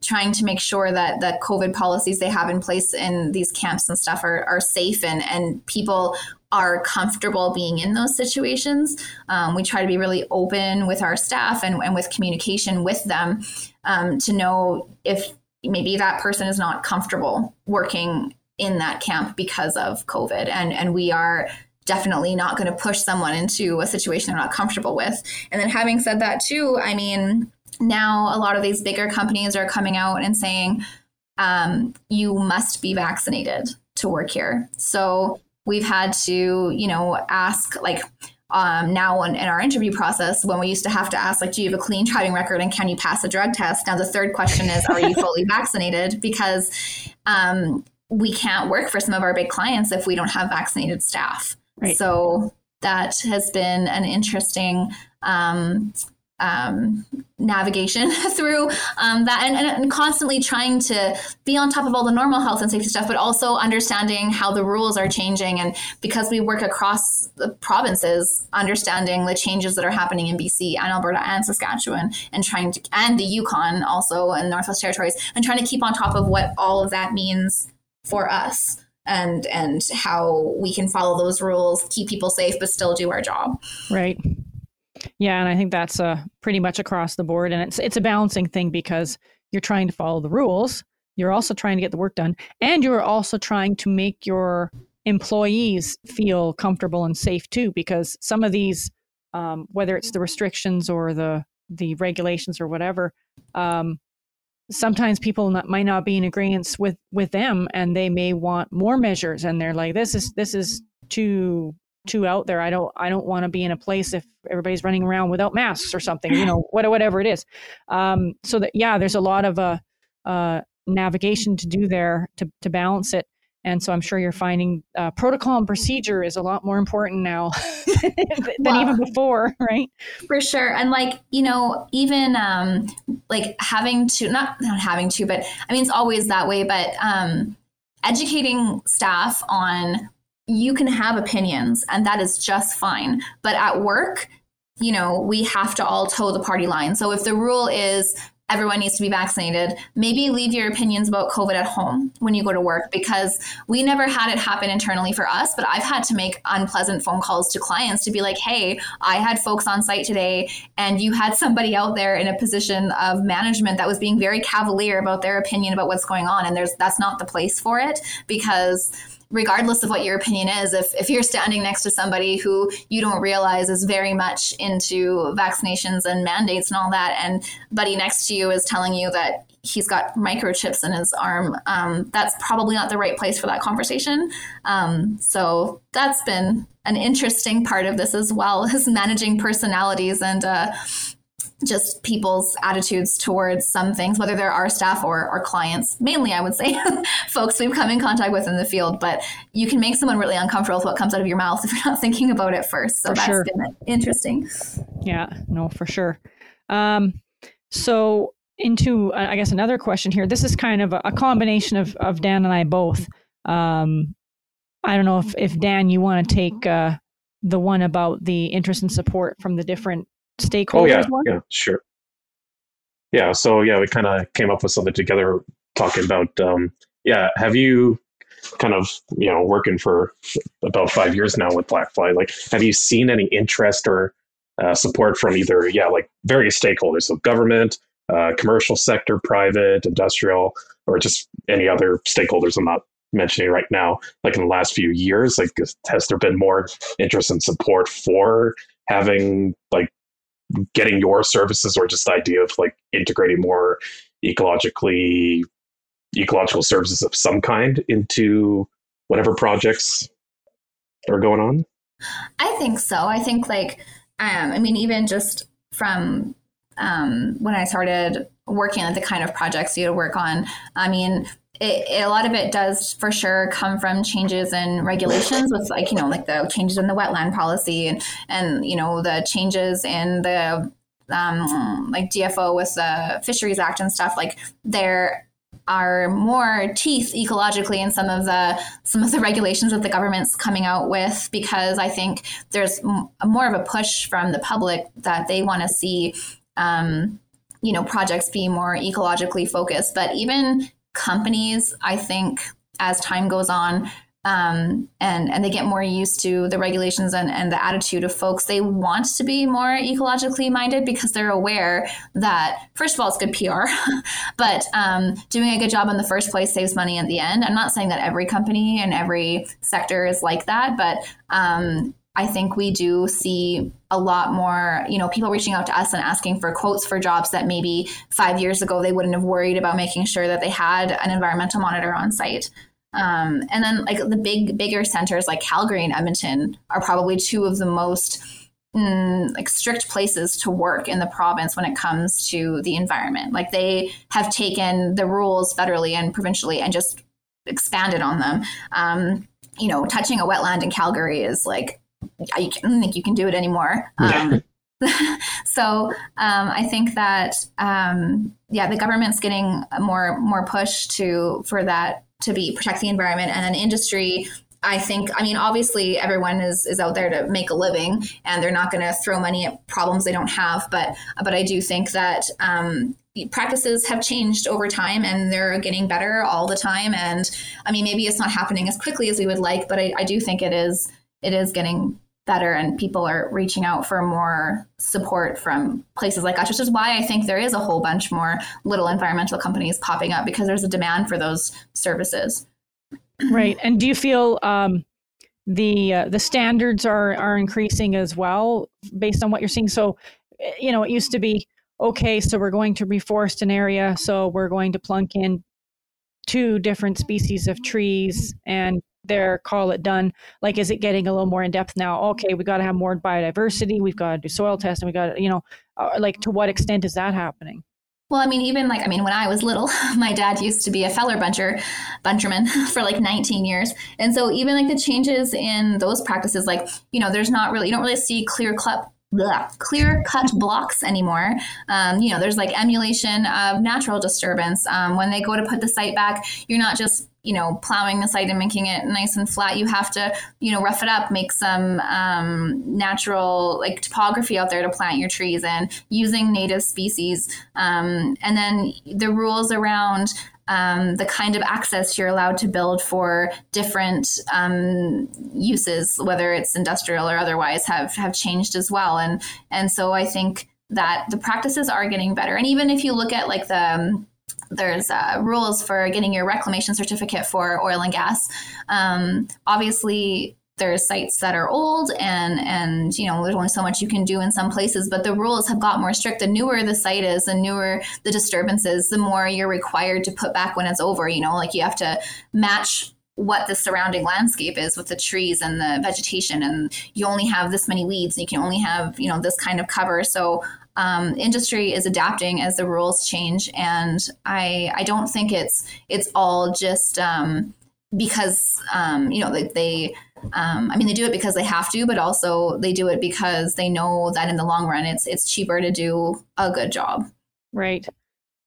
trying to make sure that the COVID policies they have in place in these camps and stuff are, are safe and, and people are comfortable being in those situations. Um, we try to be really open with our staff and, and with communication with them um, to know if maybe that person is not comfortable working in that camp because of COVID. And, and we are definitely not going to push someone into a situation they're not comfortable with. And then having said that too, I mean, now a lot of these bigger companies are coming out and saying, um, you must be vaccinated to work here. So we've had to, you know, ask like um, now in, in, our interview process when we used to have to ask like do you have a clean driving record and can you pass a drug test now the third question is are you fully vaccinated because um, we can't work for some of our big clients if we don't have vaccinated staff right. so that has been an interesting um, um, navigation through um, that and, and, constantly trying to be on top of all the normal health and safety stuff, but also understanding how the rules are changing. And because we work across the provinces, understanding the changes that are happening in BC and Alberta and Saskatchewan and trying to, and the Yukon also and Northwest Territories, and trying to keep on top of what all of that means for us and and how we can follow those rules, keep people safe, but still do our job. Right. Yeah, and I think that's uh, pretty much across the board, and it's it's a balancing thing because you're trying to follow the rules, you're also trying to get the work done, and you're also trying to make your employees feel comfortable and safe too. Because some of these, um, whether it's the restrictions or the the regulations or whatever, um, sometimes people not, might not be in agreement with with them, and they may want more measures, and they're like, "This is this is too too out there. I don't I don't want to be in a place if everybody's running around without masks or something, you know, whatever it is. Um, so that yeah, there's a lot of uh, uh, navigation to do there to to balance it. And so I'm sure you're finding uh, protocol and procedure is a lot more important now than well, even before, right? For sure. And like, you know, even um, like having to, not, not having to, but I mean, it's always that way, but um, educating staff on you can have opinions and that is just fine. But at work, you know, we have to all toe the party line. So if the rule is everyone needs to be vaccinated, maybe leave your opinions about COVID at home when you go to work because we never had it happen internally for us. But I've had to make unpleasant phone calls to clients to be like, hey, I had folks on site today and you had somebody out there in a position of management that was being very cavalier about their opinion about what's going on. And there's that's not the place for it because regardless of what your opinion is, if, if you're standing next to somebody who you don't realize is very much into vaccinations and mandates and all that, and buddy next to you is telling you that he's got microchips in his arm, um, that's probably not the right place for that conversation. Um, so that's been an interesting part of this as well, is managing personalities and uh, just people's attitudes towards some things, whether they're our staff or our clients, mainly, I would say, folks we've come in contact with in the field. But you can make someone really uncomfortable with what comes out of your mouth if you're not thinking about it first. So for that's sure. been interesting. Yeah, no, for sure. Um, so, into, I guess, another question here. This is kind of a, a combination of, of Dan and I both. Um, I don't know if, if Dan, you want to take uh, the one about the interest and support from the different stakeholders? Oh yeah, yeah, sure. Yeah, so yeah, we kind of came up with something together talking about. Um, yeah, have you kind of you know working for about five years now with Blackfly? Like, have you seen any interest or uh, support from either yeah like various stakeholders, so government, uh, commercial sector, private, industrial, or just any other stakeholders? I'm not mentioning right now. Like in the last few years, like has there been more interest and support for having like getting your services or just the idea of like integrating more ecologically ecological services of some kind into whatever projects are going on? I think so. I think like um, I mean even just from um, when I started working on the kind of projects you work on, I mean it, a lot of it does for sure come from changes in regulations with like you know like the changes in the wetland policy and and you know the changes in the um, like DFO with the Fisheries Act and stuff like there are more teeth ecologically in some of the some of the regulations that the government's coming out with because I think there's more of a push from the public that they want to see um, you know projects be more ecologically focused. But even companies, I think, as time goes on, um, and and they get more used to the regulations and, and the attitude of folks. They want to be more ecologically minded because they're aware that first of all it's good PR, but um, doing a good job in the first place saves money at the end. I'm not saying that every company and every sector is like that, but um, I think we do see a lot more, you know, people reaching out to us and asking for quotes for jobs that maybe five years ago they wouldn't have worried about making sure that they had an environmental monitor on site. Um, and then, like the big, bigger centers like Calgary and Edmonton are probably two of the most mm, like strict places to work in the province when it comes to the environment. Like they have taken the rules federally and provincially and just expanded on them. Um, you know, touching a wetland in Calgary is like I don't think you can do it anymore. Um, so um, I think that um, yeah, the government's getting more more push to for that to be protect the environment, and then industry. I think I mean obviously everyone is is out there to make a living, and they're not going to throw money at problems they don't have. But but I do think that um, practices have changed over time and they're getting better all the time and i mean maybe it's not happening as quickly as we would like but i, I do think it is it is getting better and people are reaching out for more support from places like us which is why i think there is a whole bunch more little environmental companies popping up because there's a demand for those services. Right. And do you feel um, the uh, the standards are are increasing as well based on what you're seeing? So eh, you know it used to be okay, so we're going to reforest an area, so we're going to plunk in two different species of trees and there call it done like is it getting a little more in depth now okay we got to have more biodiversity we've got to do soil testing we got to you know uh, like to what extent is that happening well, I mean, even like I mean, when I was little, my dad used to be a feller buncher, buncherman for like 19 years, and so even like the changes in those practices, like you know, there's not really you don't really see clear cut clear cut blocks anymore. Um, you know, there's like emulation of natural disturbance. Um, when they go to put the site back, you're not just you know plowing the site and making it nice and flat. You have to you know rough it up, make some um, natural like topography out there to plant your trees and using native species. Um, and then the rules around um, the kind of access you're allowed to build for different um, uses, whether it's industrial or otherwise, have have changed as well. And and so I think that the practices are getting better. And even if you look at like the um, there's uh, rules for getting your reclamation certificate for oil and gas. Um, obviously, there's sites that are old and and you know there's only so much you can do in some places but the rules have got more strict the newer the site is the newer the disturbances the more you're required to put back when it's over you know like you have to match what the surrounding landscape is with the trees and the vegetation and you only have this many weeds and you can only have you know this kind of cover so um, industry is adapting as the rules change and i i don't think it's it's all just um, because um, you know they, they um, I mean they do it because they have to, but also they do it because they know that in the long run it's it's cheaper to do a good job. Right.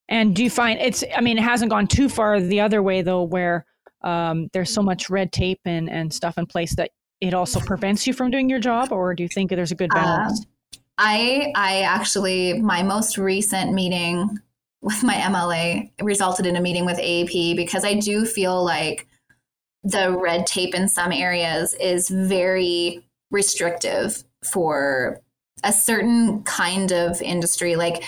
And do you find it's I mean it hasn't gone too far the other way though where um, there's so much red tape and, and stuff in place that it also prevents you from doing your job or do you think there's a good balance? Uh, I I actually my most recent meeting with my MLA resulted in a meeting with AEP because I do feel like the red tape in some areas is very restrictive for a certain kind of industry. Like,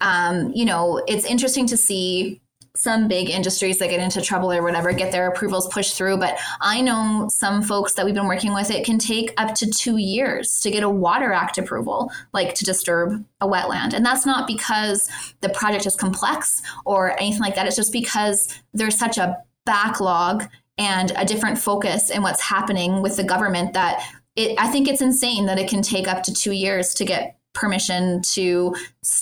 um, you know, it's interesting to see some big industries that get into trouble or whatever get their approvals pushed through. But I know some folks that we've been working with, it can take up to two years to get a Water Act approval, like to disturb a wetland. And that's not because the project is complex or anything like that. It's just because there's such a backlog and a different focus in what's happening with the government that it, I think it's insane that it can take up to two years to get permission to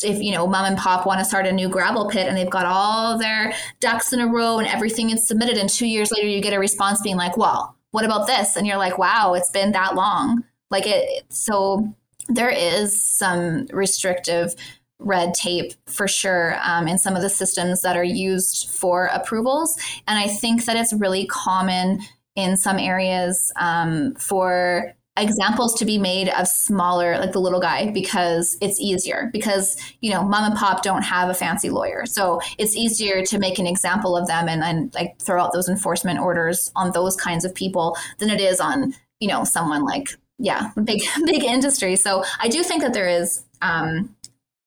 if you know mom and pop want to start a new gravel pit and they've got all their ducks in a row and everything is submitted and two years later you get a response being like well what about this and you're like wow it's been that long like it so there is some restrictive red tape for sure um, in some of the systems that are used for approvals. And I think that it's really common in some areas um, for examples to be made of smaller like the little guy because it's easier because you know mom and pop don't have a fancy lawyer. So it's easier to make an example of them and then like throw out those enforcement orders on those kinds of people than it is on you know someone like yeah big big industry. So i do think that there is um,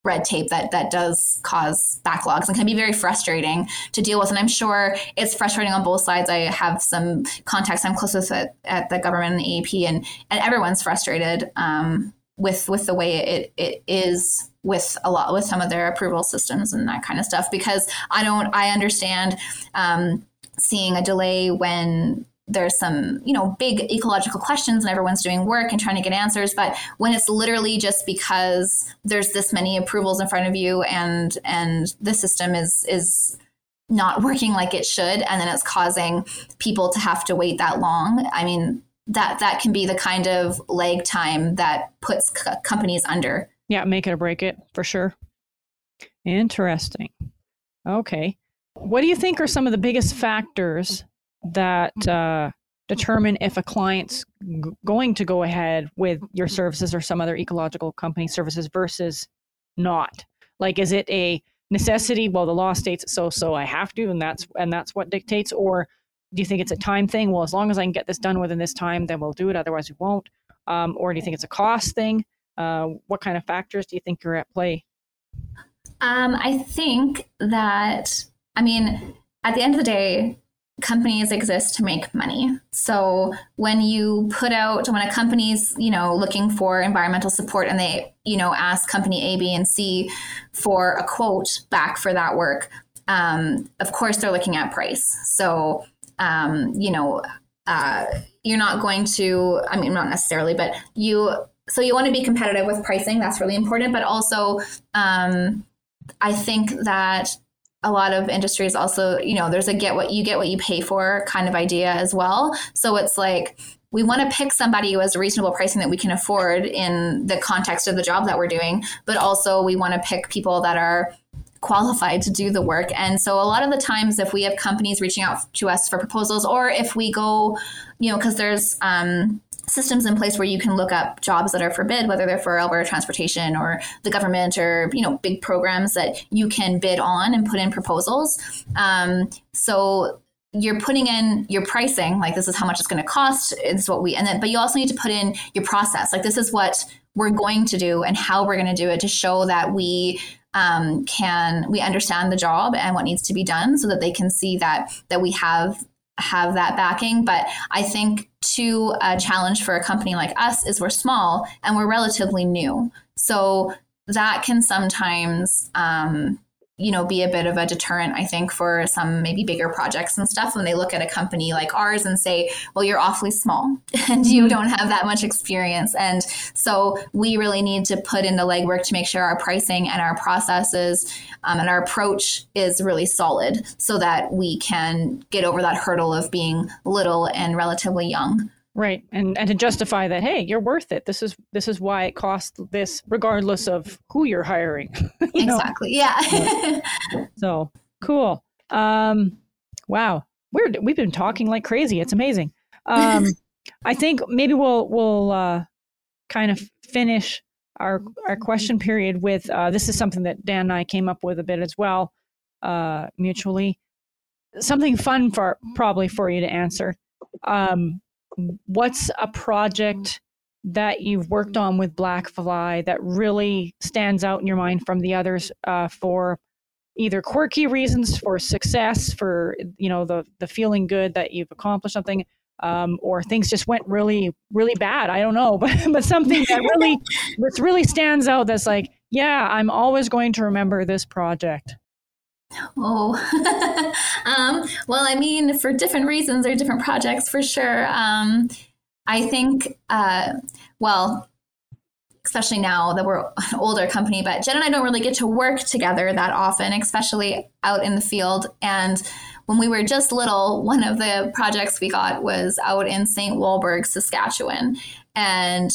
red tape that that does cause backlogs and can be very frustrating to deal with. And i'm sure it's frustrating on both sides. I have some contacts i'm close with at, at the government and the aep and and everyone's frustrated um, with with the way it, it is with a lot with some of their approval systems and that kind of stuff. Because i don't i understand um, seeing a delay when there's some you know big ecological questions and everyone's doing work and trying to get answers but when it's literally just because there's this many approvals in front of you and and the system is is not working like it should and then it's causing people to have to wait that long i mean that that can be the kind of lag time that puts c- companies under Yeah, make it or break it for sure. Interesting. Okay. What do you think are some of the biggest factors that uh, determine if a client's g- going to go ahead with your services or some other ecological company services versus not? Like, is it a necessity? Well, the law states it so, so I have to, and that's and that's what dictates. Or do you think it's a time thing? Well, as long as I can get this done within this time, then we'll do it. Otherwise, we won't. Um, or do you think it's a cost thing? Uh, what kind of factors do you think are at play? Um, I think that, I mean, at the end of the day, companies exist to make money. So when you put out, when a company's, you know, looking for environmental support and they, you know, ask company A, B, and C for a quote back for that work, um, of course they're looking at price. So, um, you know, uh, you're not going to, I mean, not necessarily, but you, so you want to be competitive with pricing. That's really important. But also, um, I think that a lot of industries also, you know, there's a get what you get what you pay for kind of idea as well. So it's like we want to pick somebody who has reasonable pricing that we can afford in the context of the job that we're doing, but also we want to pick people that are qualified to do the work. And so a lot of the times if we have companies reaching out to us for proposals or if we go, you know, because there's um systems in place where you can look up jobs that are for bid, whether they're for Alberta Transportation or the government or you know big programs that you can bid on and put in proposals. Um, so you're putting in your pricing, like this is how much it's going to cost. It's what we and then, but you also need to put in your process, like this is what we're going to do and how we're going to do it to show that we um, can we understand the job and what needs to be done so that they can see that that we have have that backing. But I think too a challenge for a company like us is we're small and we're relatively new. So that can sometimes um, you know be a bit of a deterrent i think for some maybe bigger projects and stuff when they look at a company like ours and say well you're awfully small and you mm-hmm. don't have that much experience and so we really need to put in the legwork to make sure our pricing and our processes um, and our approach is really solid so that we can get over that hurdle of being little and relatively young Right. And and to justify that, hey, you're worth it. This is this is why it costs this regardless of who you're hiring. you exactly. Know? Yeah. so cool. Um wow. We're we've been talking like crazy. It's amazing. Um I think maybe we'll we'll uh kind of finish our our question period with uh this is something that Dan and I came up with a bit as well, uh mutually. Something fun for probably for you to answer. Um what's a project that you've worked on with Blackfly that really stands out in your mind from the others uh, for either quirky reasons, for success, for you know the the feeling good that you've accomplished something, um, or things just went really really bad. I don't know, but but something that really that really stands out. That's like, yeah, I'm always going to remember this project. Oh, um, well, I mean, for different reasons or different projects, for sure. Um, I think, uh, well, especially now that we're an older company, but Jen and I don't really get to work together that often, especially out in the field. And when we were just little, one of the projects we got was out in St. Walburg, Saskatchewan. And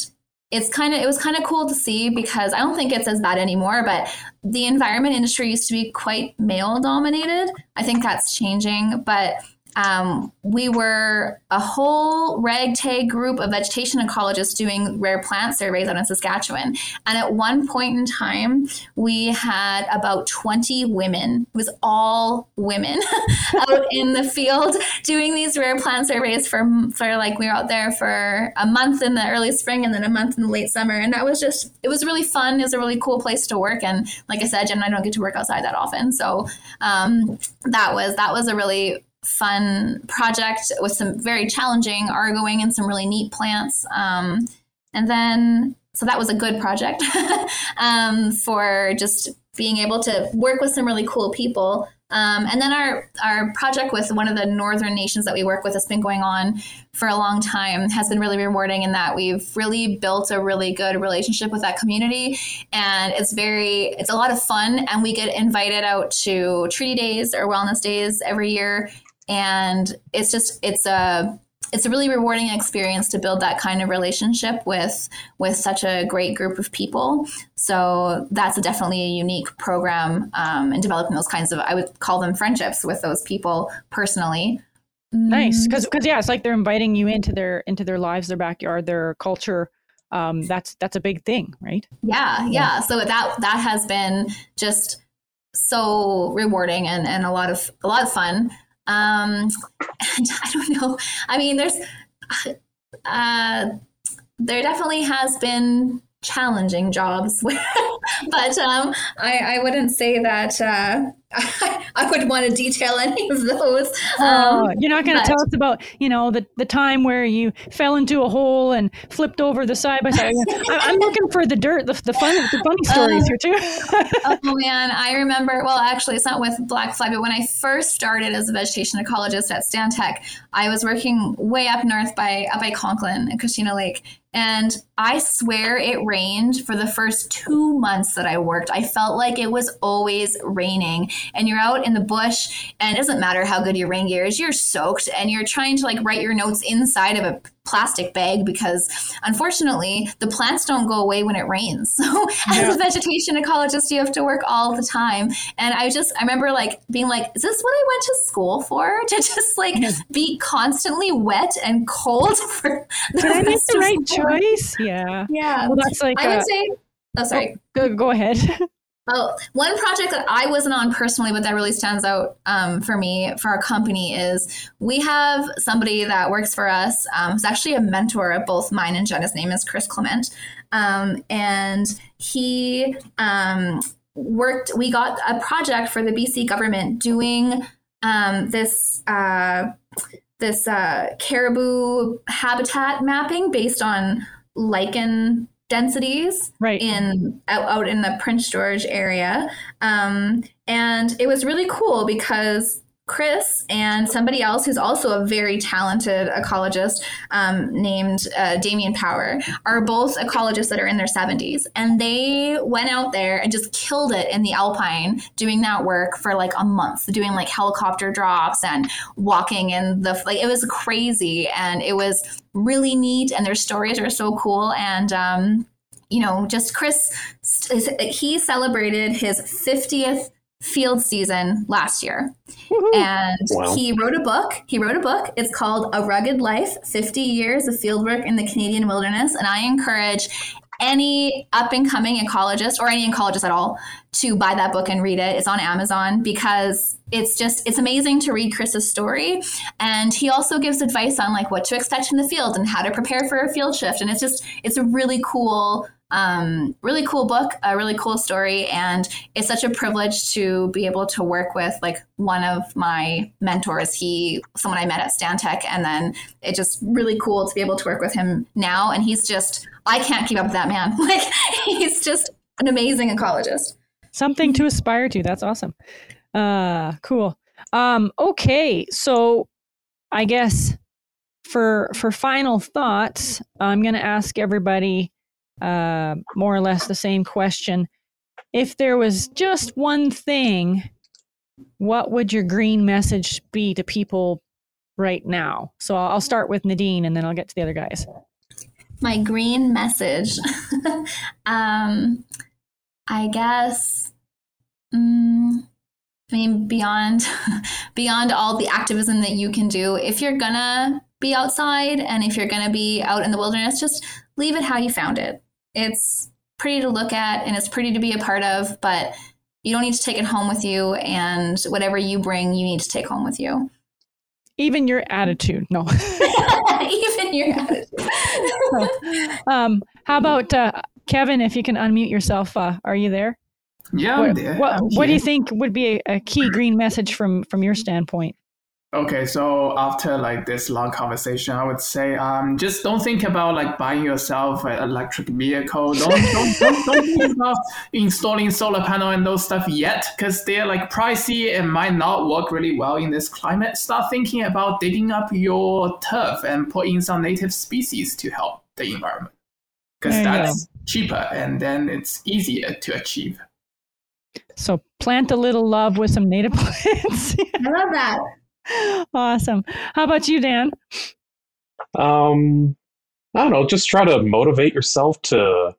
it's kind of it was kind of cool to see because I don't think it's as bad anymore, but the environment industry used to be quite male dominated. I think that's changing, but um, we were a whole ragtag group of vegetation ecologists doing rare plant surveys out in Saskatchewan. And at one point in time, we had about 20 women, it was all women out in the field doing these rare plant surveys for, for like, we were out there for a month in the early spring and then a month in the late summer. And that was just, it was really fun. It was a really cool place to work. And like I said, Jen and I don't get to work outside that often. So um, that was, that was a really fun project with some very challenging argoing and some really neat plants. Um, and then, so that was a good project um, for just being able to work with some really cool people. Um, and then our our project with one of the northern nations that we work with has been going on for a long time. Has been really rewarding in that we've really built a really good relationship with that community, and it's very it's a lot of fun. And we get invited out to treaty days or wellness days every year, and it's just it's a it's a really rewarding experience to build that kind of relationship with with such a great group of people. So that's a definitely a unique program um, in developing those kinds of I would call them friendships with those people personally. Nice, because because yeah, it's like they're inviting you into their into their lives, their backyard, their culture. Um, that's that's a big thing, right? Yeah, yeah. yeah. So that that has been just so rewarding and, and a lot of a lot of fun. Um, and I don't know. I mean, there's uh, there definitely has been challenging jobs, but um, I, I wouldn't say that uh, I, I would want to detail any of those. Um, oh, you're not going to tell us about, you know, the, the time where you fell into a hole and flipped over the side by side. I'm looking for the dirt, the, the fun, the funny stories uh, here too. oh man, I remember. Well, actually, it's not with Black Fly, but when I first started as a vegetation ecologist at Stantec, I was working way up north by up by Conklin and Christina Lake, and I swear it rained for the first two months that I worked. I felt like it was always raining and you're out in the bush and it doesn't matter how good your rain gear is, you're soaked and you're trying to like write your notes inside of a plastic bag because unfortunately the plants don't go away when it rains. So yeah. as a vegetation ecologist, you have to work all the time. And I just I remember like being like, is this what I went to school for? To just like be constantly wet and cold for Did I make the right choice? Yeah. Yeah. Well that's like I would say Oh, sorry. Oh, go, go ahead. Oh, one project that I wasn't on personally, but that really stands out um, for me for our company is we have somebody that works for us. Um, who's actually a mentor of both mine and Jenna's name is Chris Clement, um, and he um, worked. We got a project for the BC government doing um, this. Uh, this uh, caribou habitat mapping based on lichen densities right. in out, out in the Prince George area. Um, and it was really cool because Chris and somebody else who's also a very talented ecologist um, named uh, Damien Power are both ecologists that are in their 70s. And they went out there and just killed it in the Alpine doing that work for like a month, doing like helicopter drops and walking in the, like, it was crazy and it was really neat. And their stories are so cool. And, um, you know, just Chris, he celebrated his 50th field season last year. And wow. he wrote a book. He wrote a book. It's called A Rugged Life 50 Years of Fieldwork in the Canadian Wilderness. And I encourage any up and coming ecologist or any ecologist at all to buy that book and read it. It's on Amazon because it's just it's amazing to read Chris's story and he also gives advice on like what to expect in the field and how to prepare for a field shift and it's just it's a really cool um, really cool book, a really cool story, and it's such a privilege to be able to work with like one of my mentors. He, someone I met at Stantec, and then it's just really cool to be able to work with him now. And he's just, I can't keep up with that man. Like he's just an amazing ecologist. Something to aspire to. That's awesome. Uh, cool. Um, okay, so I guess for for final thoughts, I'm going to ask everybody uh, more or less the same question. If there was just one thing, what would your green message be to people right now? So I'll start with Nadine and then I'll get to the other guys. My green message. um, I guess. Um, I mean, beyond beyond all the activism that you can do, if you're gonna be outside and if you're gonna be out in the wilderness, just leave it how you found it it's pretty to look at and it's pretty to be a part of, but you don't need to take it home with you. And whatever you bring, you need to take home with you. Even your attitude. No. Even your attitude. um, how about uh, Kevin? If you can unmute yourself, uh, are you there? Yeah, what, I'm there. What, I'm what do you think would be a, a key green message from from your standpoint? Okay, so after like this long conversation, I would say um, just don't think about like buying yourself an electric vehicle. Don't don't, don't, don't think about installing solar panel and those stuff yet, because they're like pricey and might not work really well in this climate. Start thinking about digging up your turf and put in some native species to help the environment, because that's cheaper and then it's easier to achieve. So plant a little love with some native plants. I love that awesome. How about you, Dan? Um, I don't know. Just try to motivate yourself to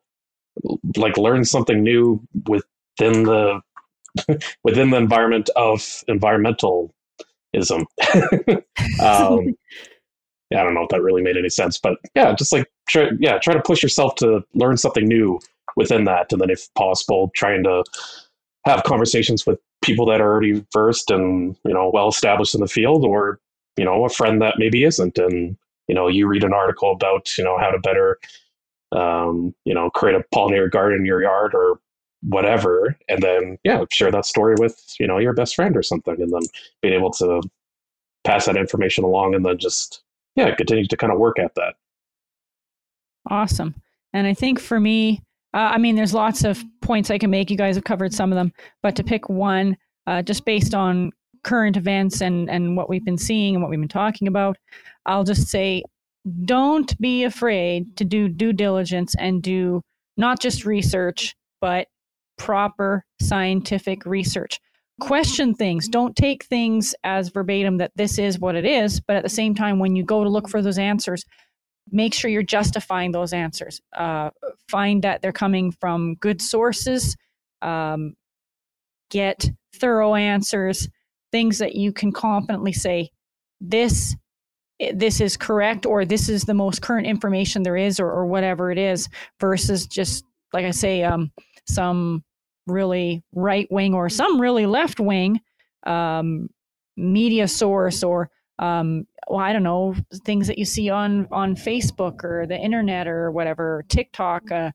like learn something new within the within the environment of environmentalism. um, yeah, I don't know if that really made any sense, but yeah, just like try, yeah, try to push yourself to learn something new within that, and then if possible, trying to have conversations with people that are already versed and you know well established in the field, or you know a friend that maybe isn't, and you know you read an article about you know how to better um, you know create a pollinator garden in your yard or whatever. And then yeah share that story with you know your best friend or something and then being able to pass that information along and then just yeah continue to kind of work at that. Awesome. And i think for me uh, i mean there's lots of points i can make you guys have covered some of them but to pick one uh, just based on current events and and what we've been seeing and what we've been talking about i'll just say don't be afraid to do due diligence and do not just research but proper scientific research. Question things. Don't take things as verbatim that this is what it is, but at the same time, when you go to look for those answers, make sure you're justifying those answers. Uh, find that they're coming from good sources. Um, get thorough answers, things that you can confidently say, this this is correct or this is the most current information there is or, or whatever it is versus just like i say um, some really right wing or some really left wing um, media source or um, well, I don't know things that you see on on Facebook or the internet or whatever TikTok. Uh,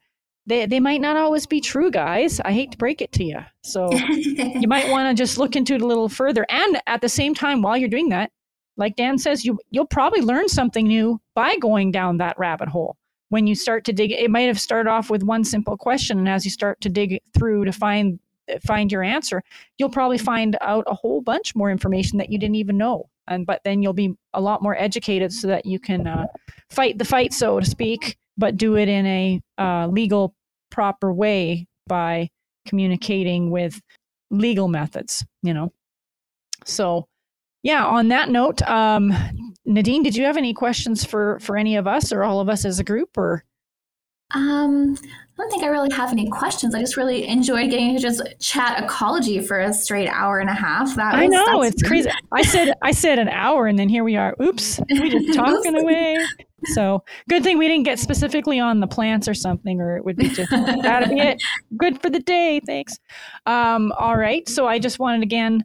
they they might not always be true, guys. I hate to break it to you. So you might want to just look into it a little further. And at the same time, while you're doing that, like Dan says, you you'll probably learn something new by going down that rabbit hole when you start to dig it might have started off with one simple question and as you start to dig through to find find your answer you'll probably find out a whole bunch more information that you didn't even know and but then you'll be a lot more educated so that you can uh, fight the fight so to speak but do it in a uh, legal proper way by communicating with legal methods you know? So yeah on that note um, Nadine, did you have any questions for for any of us or all of us as a group or? Um, I don't think I really have any questions. I just really enjoyed getting to just chat ecology for a straight hour and a half. That was, I know it's crazy. I said I said an hour, and then here we are. Oops, we just talking away. So good thing we didn't get specifically on the plants or something, or it would be just that'd be it. Good for the day. Thanks. Um, all right. So I just wanted again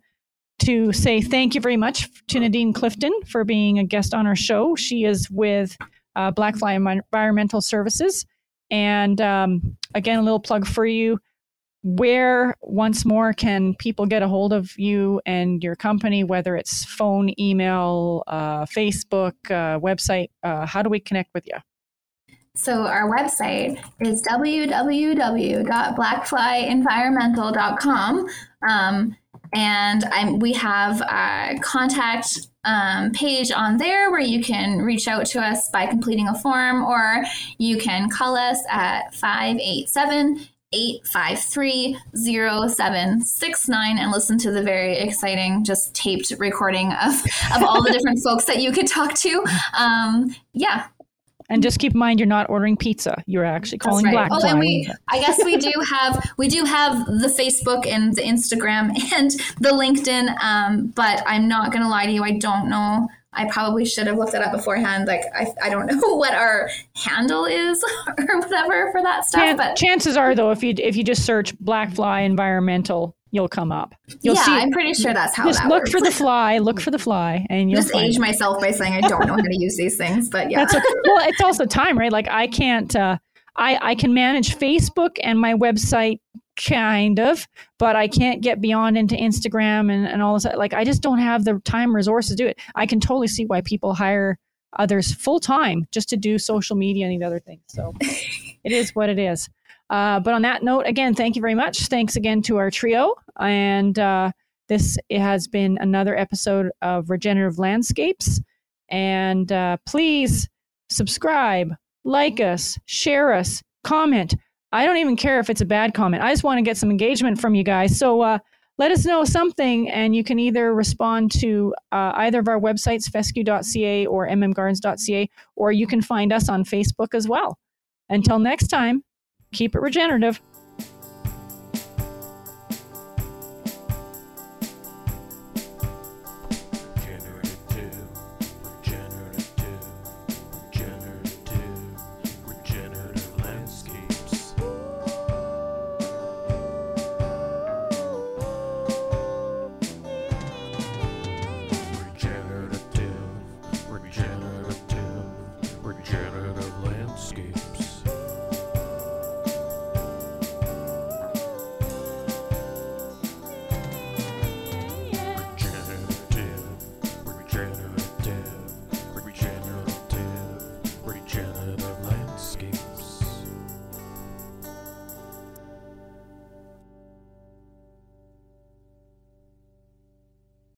to say thank you very much to Nadine Clifton for being a guest on our show. She is with uh, Blackfly Environmental Services. And um, again, a little plug for you. Where, once more, can people get a hold of you and your company, whether it's phone, email, uh, Facebook, uh, website? Uh, how do we connect with you? So, our website is www.blackflyenvironmental.com. Um, and I'm, we have a contact um, page on there where you can reach out to us by completing a form, or you can call us at 587 853 0769 and listen to the very exciting, just taped recording of, of all the different folks that you could talk to. Um, yeah, and just keep in mind, you're not ordering pizza. You're actually calling right. black. Oh, and we, I guess we do have, we do have the Facebook and the Instagram and the LinkedIn. Um, but I'm not going to lie to you. I don't know. I probably should have looked it up beforehand. Like, I, I don't know what our handle is or whatever for that stuff. Chan- but chances are, though, if you if you just search Blackfly Environmental you'll come up. You'll yeah, see, I'm pretty sure that's how. Just that look works. for the fly. Look for the fly, and you'll just age myself by saying I don't know how to use these things. But yeah, that's a, well, it's also time, right? Like I can't. Uh, I I can manage Facebook and my website kind of, but I can't get beyond into Instagram and and all this. Like I just don't have the time resources to do it. I can totally see why people hire others full time just to do social media and the other things. So it is what it is. Uh, but on that note, again, thank you very much. Thanks again to our trio. And uh, this has been another episode of Regenerative Landscapes. And uh, please subscribe, like us, share us, comment. I don't even care if it's a bad comment. I just want to get some engagement from you guys. So uh, let us know something, and you can either respond to uh, either of our websites, fescue.ca or mmgardens.ca, or you can find us on Facebook as well. Until next time, keep it regenerative.